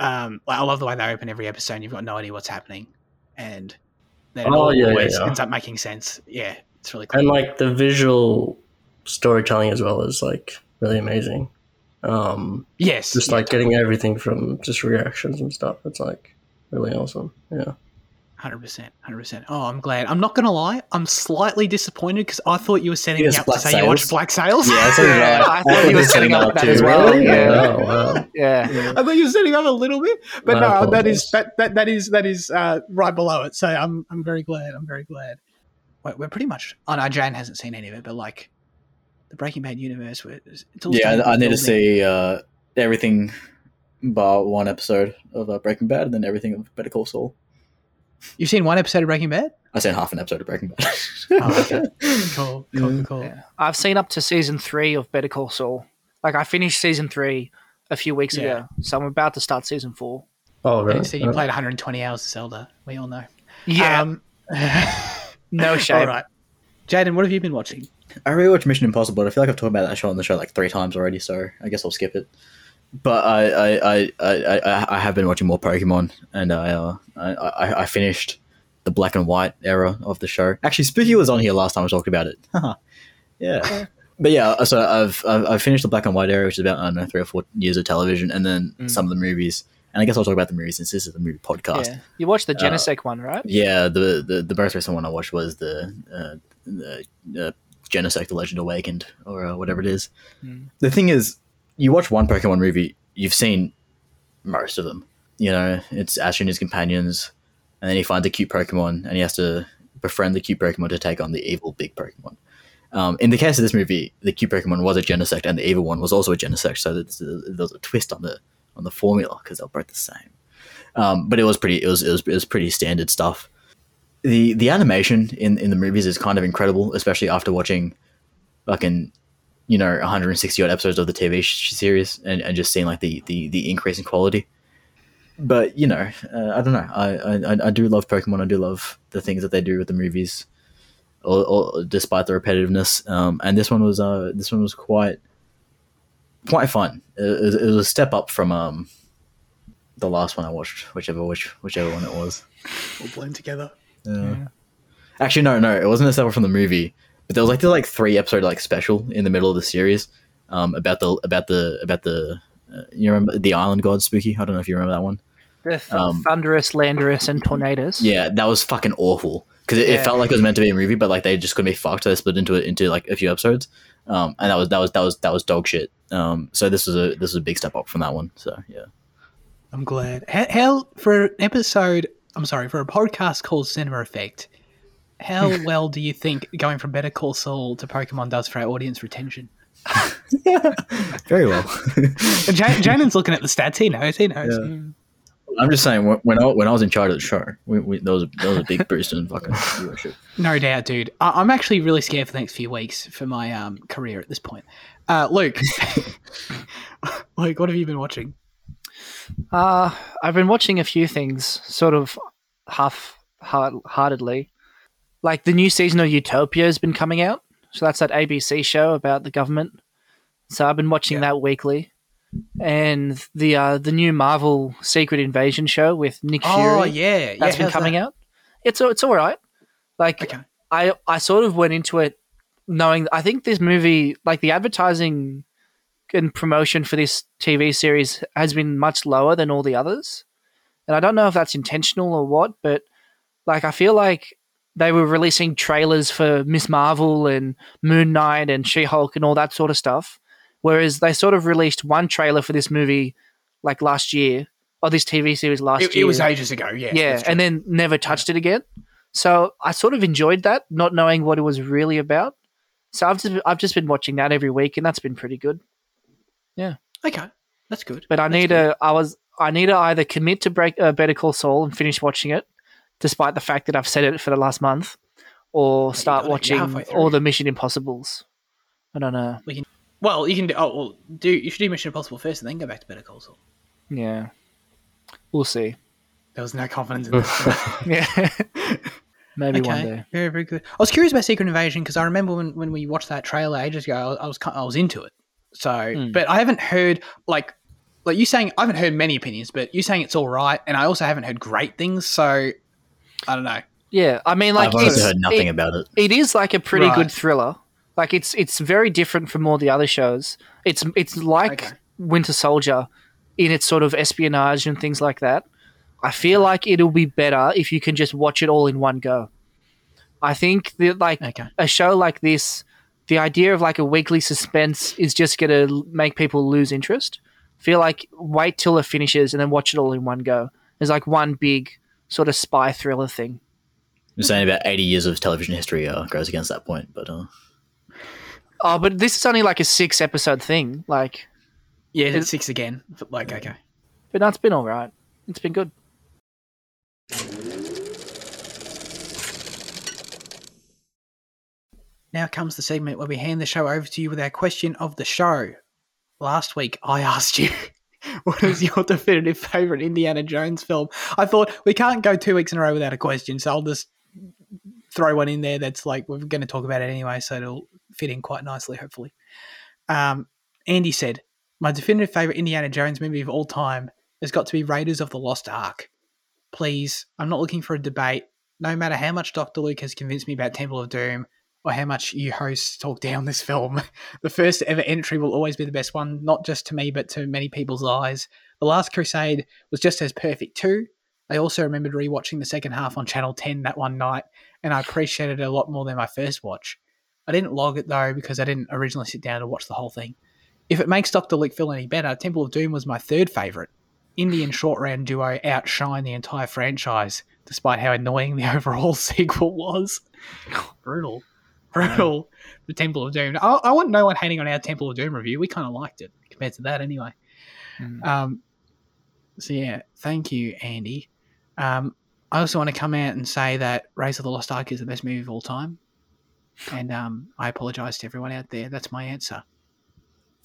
um, I love the way they open every episode. and You've got no idea what's happening, and then it Oh, all yeah, yeah, always yeah. ends up making sense. Yeah, it's really cool. and like the visual storytelling as well is like really amazing. Um, yes, just yeah, like getting everything from just reactions and stuff. It's like really awesome. Yeah. Hundred percent, hundred percent. Oh, I'm glad. I'm not gonna lie. I'm slightly disappointed because I thought you were setting me up to Black say you watched Black Sails. Yeah, so Yeah, I. I thought you were setting up that as well. Really? Yeah. Oh, wow. Yeah. I thought you were setting up a little bit, but I no, that is that, that that is that is uh, right below it. So I'm I'm very glad. I'm very glad. We're, we're pretty much. Oh no, Jane hasn't seen any of it, but like the Breaking Bad universe, it's all Yeah, I, I need to see uh, everything bar one episode of uh, Breaking Bad and then everything of Better Call Saul. You've seen one episode of Breaking Bad? I've seen half an episode of Breaking Bad. Oh, okay. Cool, cool, cool. Yeah. I've seen up to season three of Better Call Saul. Like I finished season three a few weeks Yeah. ago, so I'm about to start season four. Oh, Yeah, really? so you played 120 hours of Zelda. We all know. Yeah, Um, no shame. all right. Jaden, what have you been watching? I rewatched Mission Impossible, but I feel like I've talked about that show on the show like three times already, so I guess I'll skip it. But I I, I, I, I, have been watching more Pokemon, and I, uh, I, I I finished the black and white era of the show. Actually, Spooky was on here last time I talked about it. Yeah. But yeah, so I've, I've I've finished the black and white era, which is about I don't know three or four years of television, and then Mm. some of the movies. And I guess I'll talk about the movies since this is a movie podcast. Yeah. You watched the Uh, one, right? Yeah, the, the the most recent one I watched was the uh, the uh, Genesect: The Legend Awakened, or uh, whatever it is. Hmm. The thing is, you watch one Pokemon movie, you've seen most of them. You know, it's Ash and his companions, and then he finds a cute Pokemon, and he has to befriend the cute Pokemon to take on the evil big Pokemon. Um, in the case of this movie, the cute Pokemon was a Genesect, and the evil one was also a Genesect, so a, there's a twist on the on the formula because they're both the same. Um, but it was pretty. It was, it was it was pretty standard stuff. The the animation in in the movies is kind of incredible, especially after watching, fucking, you know, 160 odd episodes of the TV sh- series and, and just seeing like the, the the increase in quality. But you know, uh, I don't know. I, I I do love Pokemon. I do love the things that they do with the movies, or, or despite the repetitiveness. Um, and this one was uh this one was quite quite fun. It, it was- a step up from um the last one I watched, whichever which whichever one it was. All blend together. Yeah. Actually, no, no, it wasn't a step up from the movie, but there was like the like three episode like special in the middle of the series, um, about the about the about the uh, you remember the Island God Spooky? I don't know if you remember that one. The th- Um, Thundurus, Landorus, and Tornadus. Yeah, that was fucking awful because it, it felt like it was meant to be a movie, but like they just couldn't be fucked. So they split into it into like a few episodes, um, and that was that was that was that was dog shit. Um, so this was a this was a big step up from that one. So yeah. I'm glad. How, how for an episode? I'm sorry for a podcast called Cinema Effect. How well do you think going from Better Call Saul to Pokemon does for our audience retention? Very well. And Jaden's looking at the stats. He knows. He knows. Yeah. I'm just saying when when I, when I was in charge of the show, we, we, there was a, there was a big boost in fucking viewership. No doubt, dude. I- I'm actually really scared for the next few weeks for my um, career at this point. Uh, Luke, Luke, what have you been watching? Uh, I've been watching a few things, sort of half heartedly. Like the new season of Utopia has been coming out. So that's that ABC show about the government. So I've been watching that weekly. And the uh, the new Marvel Secret Invasion show with Nick Fury. Oh yeah, yeah. that's been coming that? out. It's it's all right. Like Okay. I I sort of went into it knowing I think this movie like the advertising and promotion for this TV series has been much lower than all the others. And I don't know if that's intentional or what, but like I feel like they were releasing trailers for Ms. Marvel and Moon Knight and She-Hulk and all that sort of stuff. Whereas they sort of released one trailer for this movie like last year or this TV series last It, year it was ages ago. Yeah, yeah, and then never touched it again. So I sort of enjoyed that, not knowing what it was really about. So I've just I've just been watching that every week, and that's been pretty good. Yeah. Okay, that's good. But I That's need good. to I was I need to either commit to break uh, Better Call Saul and finish watching it, despite the fact that I've said it for the last month, or start got watching all the Mission Impossibles. I don't know. Well, you can do. Oh, well, do you should do Mission Impossible first, and then go back to Better Call Saul. Yeah, we'll see. There was no confidence in this. Yeah, maybe one day. very very good. I was curious about Secret Invasion because I remember when, when we watched that trailer ages ago, I was I was, I was into it. So, Hmm. but I haven't heard like like you saying I haven't heard many opinions, but you saying it's all right, and I also haven't heard great things. So, I don't know. Yeah, I mean, like I've honestly heard nothing it- about it. it is like a pretty Right. good thriller. Like it's it's very different from all the other shows. It's it's like Okay. Winter Soldier in its sort of espionage and things like that. I feel like it'll be better if you can just watch it all in one go. I think that like Okay. a show like this, the idea of like a weekly suspense is just going to make people lose interest. Feel like wait till it finishes and then watch it all in one go. There's like one big sort of spy thriller thing. I'm saying about 80 years of television history uh, goes against that point, but uh, Oh, but this is only like a six episode thing. Like, Yeah, It- it's six again. But, Like okay. but no, it's been all right. It's been good. Now comes the segment where we hand the show over to you with our question of the show. Last week, I asked you, what is your definitive favourite Indiana Jones film? I thought we can't go two weeks in a row without a question, so I'll just throw one in there that's like, we're going to talk about it anyway, so it'll fit in quite nicely, hopefully. Um, Andy said, My definitive favourite Indiana Jones movie of all time has got to be Raiders of the Lost Ark. Please, I'm not looking for a debate. No matter how much Dr. Luke has convinced me about Temple of Doom, or how much you hosts talk down this film. The first ever entry will always be the best one, not just to me, but to many people's eyes. The Last Crusade was just as perfect too. I also remembered rewatching the second half on Channel 10 that one night, and I appreciated it a lot more than my first watch. I didn't log it though because I didn't originally sit down to watch the whole thing. If it makes Dr. Luke feel any better, Temple of Doom was my third favourite. Indy and Short Round duo outshine the entire franchise, despite how annoying the overall sequel was. Brutal brutal. The Temple of Doom. I, I want no one hating on our Temple of Doom review. We kind of liked it compared to that, anyway. Mm. Um, So yeah, thank you, Andy. Um, I also want to come out and say that Race of the Lost Ark is the best movie of all time, and um, I apologise to everyone out there. That's my answer.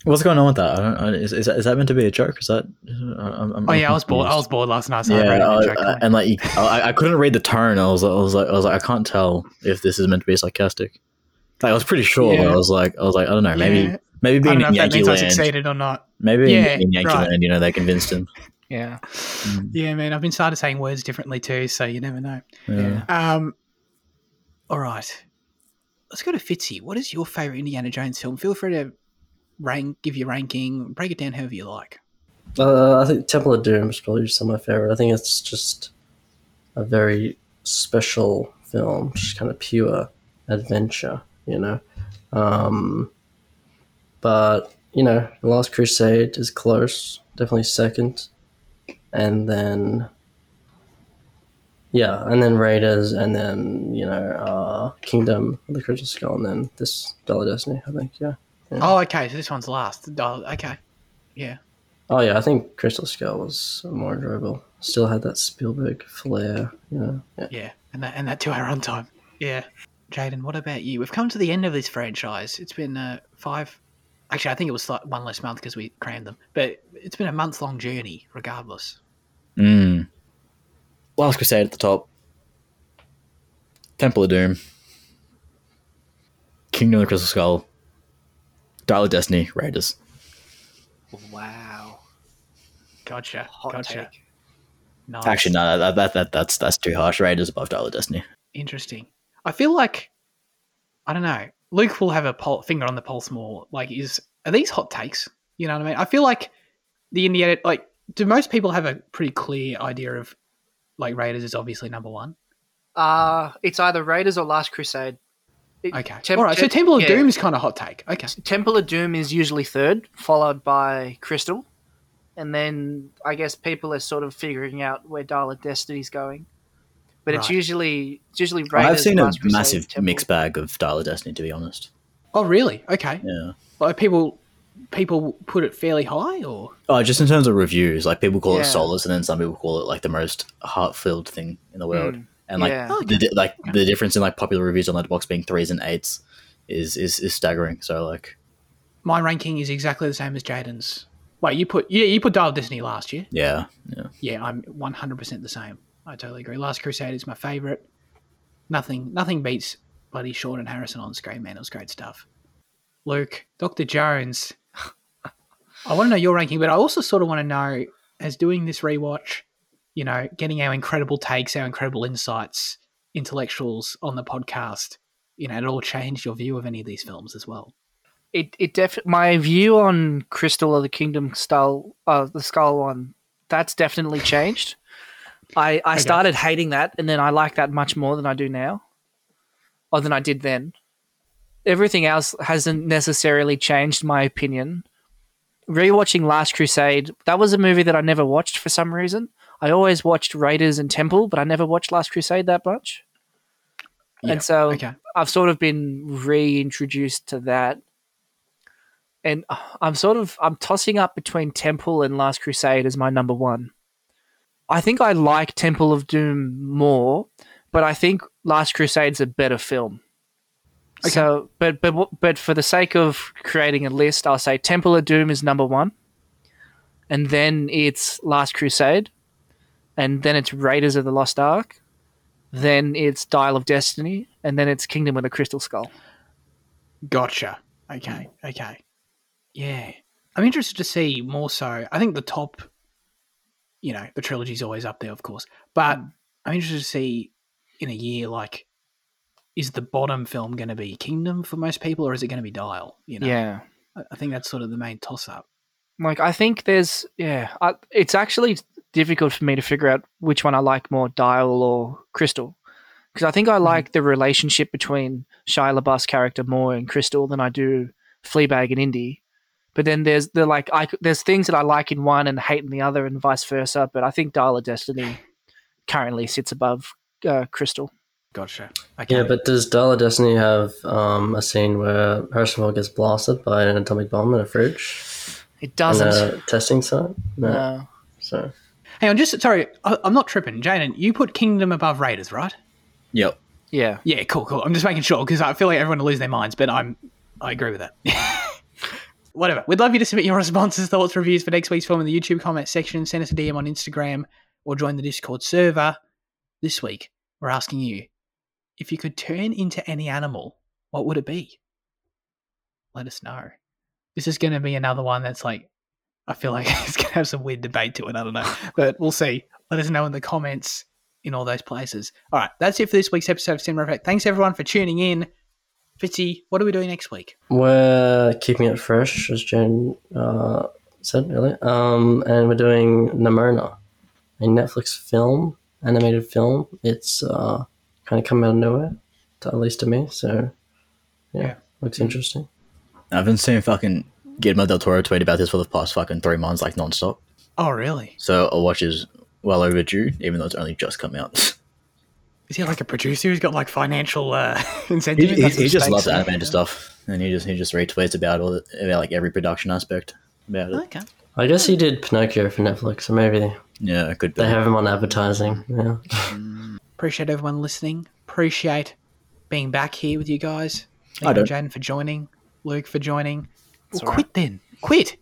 What's going on with that? I don't, I, is, is, that, is that meant to be a joke? Is that? I'm, I'm Oh yeah, I was bored. I was bored last night. So I Yeah, read I- I- and like you- I, I couldn't read the tone. I was, I was like, I was like, I can't tell if this is meant to be sarcastic. Like I was pretty sure, but Yeah. I was like, I was like, I don't know, maybe, Yeah. maybe I being don't know in if that Yankee means I succeeded or not. maybe Yeah, in Yankee right. Land, you know, they convinced him. Yeah. Yeah, man, I've been started saying words differently too, so you never know. Yeah. Um, all right, let's go to Fitzy. What is your favorite Indiana Jones film? Feel free to rank, give your ranking, break it down however you like. Uh, I think Temple of Doom is probably just my favorite. I think it's just a very special film, just kind of pure adventure, you know. Um, but you know, The Last Crusade is close, definitely second, and then yeah, and then Raiders, and then you know, uh, Kingdom of the Crystal Skull, and then this Dial of Destiny. I think, yeah. Oh, okay, so this one's last. Oh, okay, yeah, Oh yeah, I think Crystal Skull was more enjoyable. Still had that Spielberg flair, you know. Yeah. yeah, and that and that two-hour runtime. Yeah, Jaden, what about you? We've come to the end of this franchise. It's been uh, five. Actually, I think it was like one less month because we crammed them, but it's been a month-long journey, regardless. Mm. Last Crusade at the top. Temple of Doom. Kingdom of the Crystal Skull. Dial of Destiny, Raiders. Wow. Gotcha, Hot gotcha. take. Nice. Actually, no, that, that, that that's that's too harsh. Raiders above Dial of Destiny. Interesting. I feel like I don't know. Luke will have a pul- finger on the pulse more. Like, is are these hot takes? You know what I mean? I feel like the Indiana. Like, do most people have a pretty clear idea of like Raiders is obviously number one? Uh, it's either Raiders or Last Crusade. It- Okay. Tem- All right. So Temple of yeah. Doom is kind of hot take. Okay. Temple of Doom is usually third, followed by Crystal, and then I guess people are sort of figuring out where Dial of Destiny's going. But it's usually it's usually Raiders. I've seen a massive Temple. mixed bag of Dial of Destiny, to be honest. Oh, really? Okay. Yeah. Like people, people put it fairly high, or Oh, just in terms of reviews, like people call Yeah. it solace, and then some people call it like the most heart-filled thing in the world. Mm, and like yeah. The di- like the difference in like popular reviews on Letterboxd being threes and eights is is, is staggering. So like, my ranking is exactly the same as Jaden's. Wait, you put yeah, you put Dial of Destiny last year. yeah, yeah. yeah, I'm 100% the same. I totally agree. Last Crusade is my favorite. Nothing, nothing beats bloody Sean and Harrison on screen, man. It was great stuff. Luke, Dr. Jones. I want to know your ranking, but I also sort of want to know, as doing this rewatch, you know, getting our incredible takes, our incredible insights, intellectuals on the podcast, you know, it all changed your view of any of these films as well. it it def my view on Crystal of the Kingdom Skull, uh, the Skull one, that's definitely changed. I I Okay. started hating that, and then I like that much more than I do now, or than I did then. Everything else hasn't necessarily changed my opinion. Rewatching Last Crusade, that was a movie that I never watched for some reason. I always watched Raiders and Temple, but I never watched Last Crusade that much. Yeah, And so Okay. I've sort of been reintroduced to that. And I'm sort of I'm tossing up between Temple and Last Crusade as my number one. I think I like Temple of Doom more, but I think Last Crusade's a better film. Okay. So, but but but for the sake of creating a list, I'll say Temple of Doom is number one, and then it's Last Crusade, and then it's Raiders of the Lost Ark, then it's Dial of Destiny, and then it's Kingdom of the Crystal Skull. Gotcha. Okay. Okay. Yeah. I'm interested to see more so. I think the top, you know, the trilogy's always up there, of course. But mm. I'm interested to see in a year, like, is the bottom film going to be Kingdom for most people, or is it going to be Dial? You know, Yeah. I, think that's sort of the main toss up. Like I think there's yeah, I, it's actually difficult for me to figure out which one I like more, Dial or Crystal, because I think I mm-hmm. like the relationship between Shia LaBeouf's character more in Crystal than I do Fleabag and Indy. But then there's the like I c- there's things that I like in one and hate in the other, and vice versa. But I think Dial of Destiny currently sits above uh, Crystal. Gotcha. Okay. Yeah, but does Dial of Destiny have um, a scene where Harrison Ford gets blasted by an atomic bomb in a fridge It doesn't. a testing site? No. no. So I'm just sorry, I, I'm not tripping. Jaden, you put Kingdom above Raiders, right? Yep. Yeah. Yeah, cool, cool. I'm just making sure because I feel like everyone will lose their minds, but I'm I agree with that. Whatever. We'd love you to submit your responses, thoughts, reviews for next week's film in the YouTube comment section. Send us a DM on Instagram or join the Discord server. This week, we're asking you if you could turn into any animal, what would it be? Let us know. This is going to be another one that's like, I feel like it's going to have some weird debate to it. I don't know, but we'll see. Let us know in the comments in all those places. All right, that's it for this week's episode of Cinema Effect. Thanks everyone for tuning in. Fitzy, what are we doing next week? We're keeping it fresh, as Jen uh, said earlier. Um, and we're doing Nimona, a Netflix film, animated film. It's uh, kind of come out of nowhere, to, at least to me. So, yeah, Yeah. looks interesting. I've been seeing fucking Guillermo del Toro tweet about this for the past fucking three months, like nonstop. Oh, really? So a watch is well overdue, even though it's only just come out. Is he like a producer who's got like financial uh, he, incentive? he, That's he just stakes loves are. animated stuff, and he just he just retweets about all the, about like every production aspect about it. Okay. I guess he did Pinocchio for Netflix, so maybe Yeah, it could be. they have him on advertising. Yeah. Appreciate everyone listening. Appreciate being back here with you guys. Thank I you, don't. Jaden, for joining. Luke for joining. Well, all right. quit then. Quit.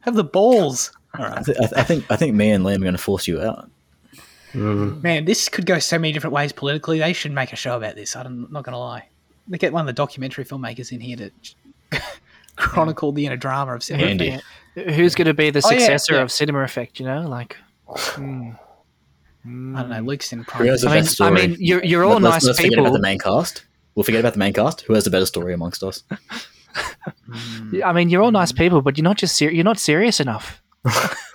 Have the balls. All right. I, th- I, th- I think I think me and Liam are going to force you out. Mm. Man, this could go so many different ways politically. They should make a show about this. I'm not going to lie. They get one of the documentary filmmakers in here to chronicle the inner drama of cinema. Andy. Who's going to be the Oh, yeah, successor yeah. of Cinema Effect? You know, like. hmm. I don't know. Luke's in Who prime. I mean, I mean, you're you're all Let- let's, nice let's forget people. about the main cast. We'll forget about the main cast. Who has the better story amongst us? I mean, you're all nice people, but you're not just ser- you're not serious enough.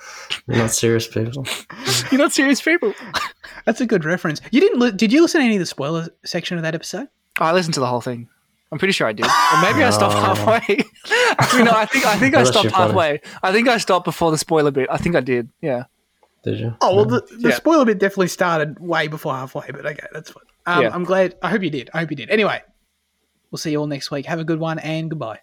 You're not serious people. You're not serious people. That's a good reference. You didn't? Li- did you listen to any of the spoiler section of that episode? I listened to the whole thing. I'm pretty sure I did. Or maybe I stopped halfway. Actually, no. I think I think I That's stopped actually funny. halfway. I think I stopped before the spoiler bit. I think I did. Yeah. Did you? Oh well, the, the Yeah. spoiler bit definitely started way before halfway, but okay, that's fine. Um, Yeah. I'm glad. I hope you did. I hope you did. Anyway, we'll see you all next week. Have a good one and goodbye.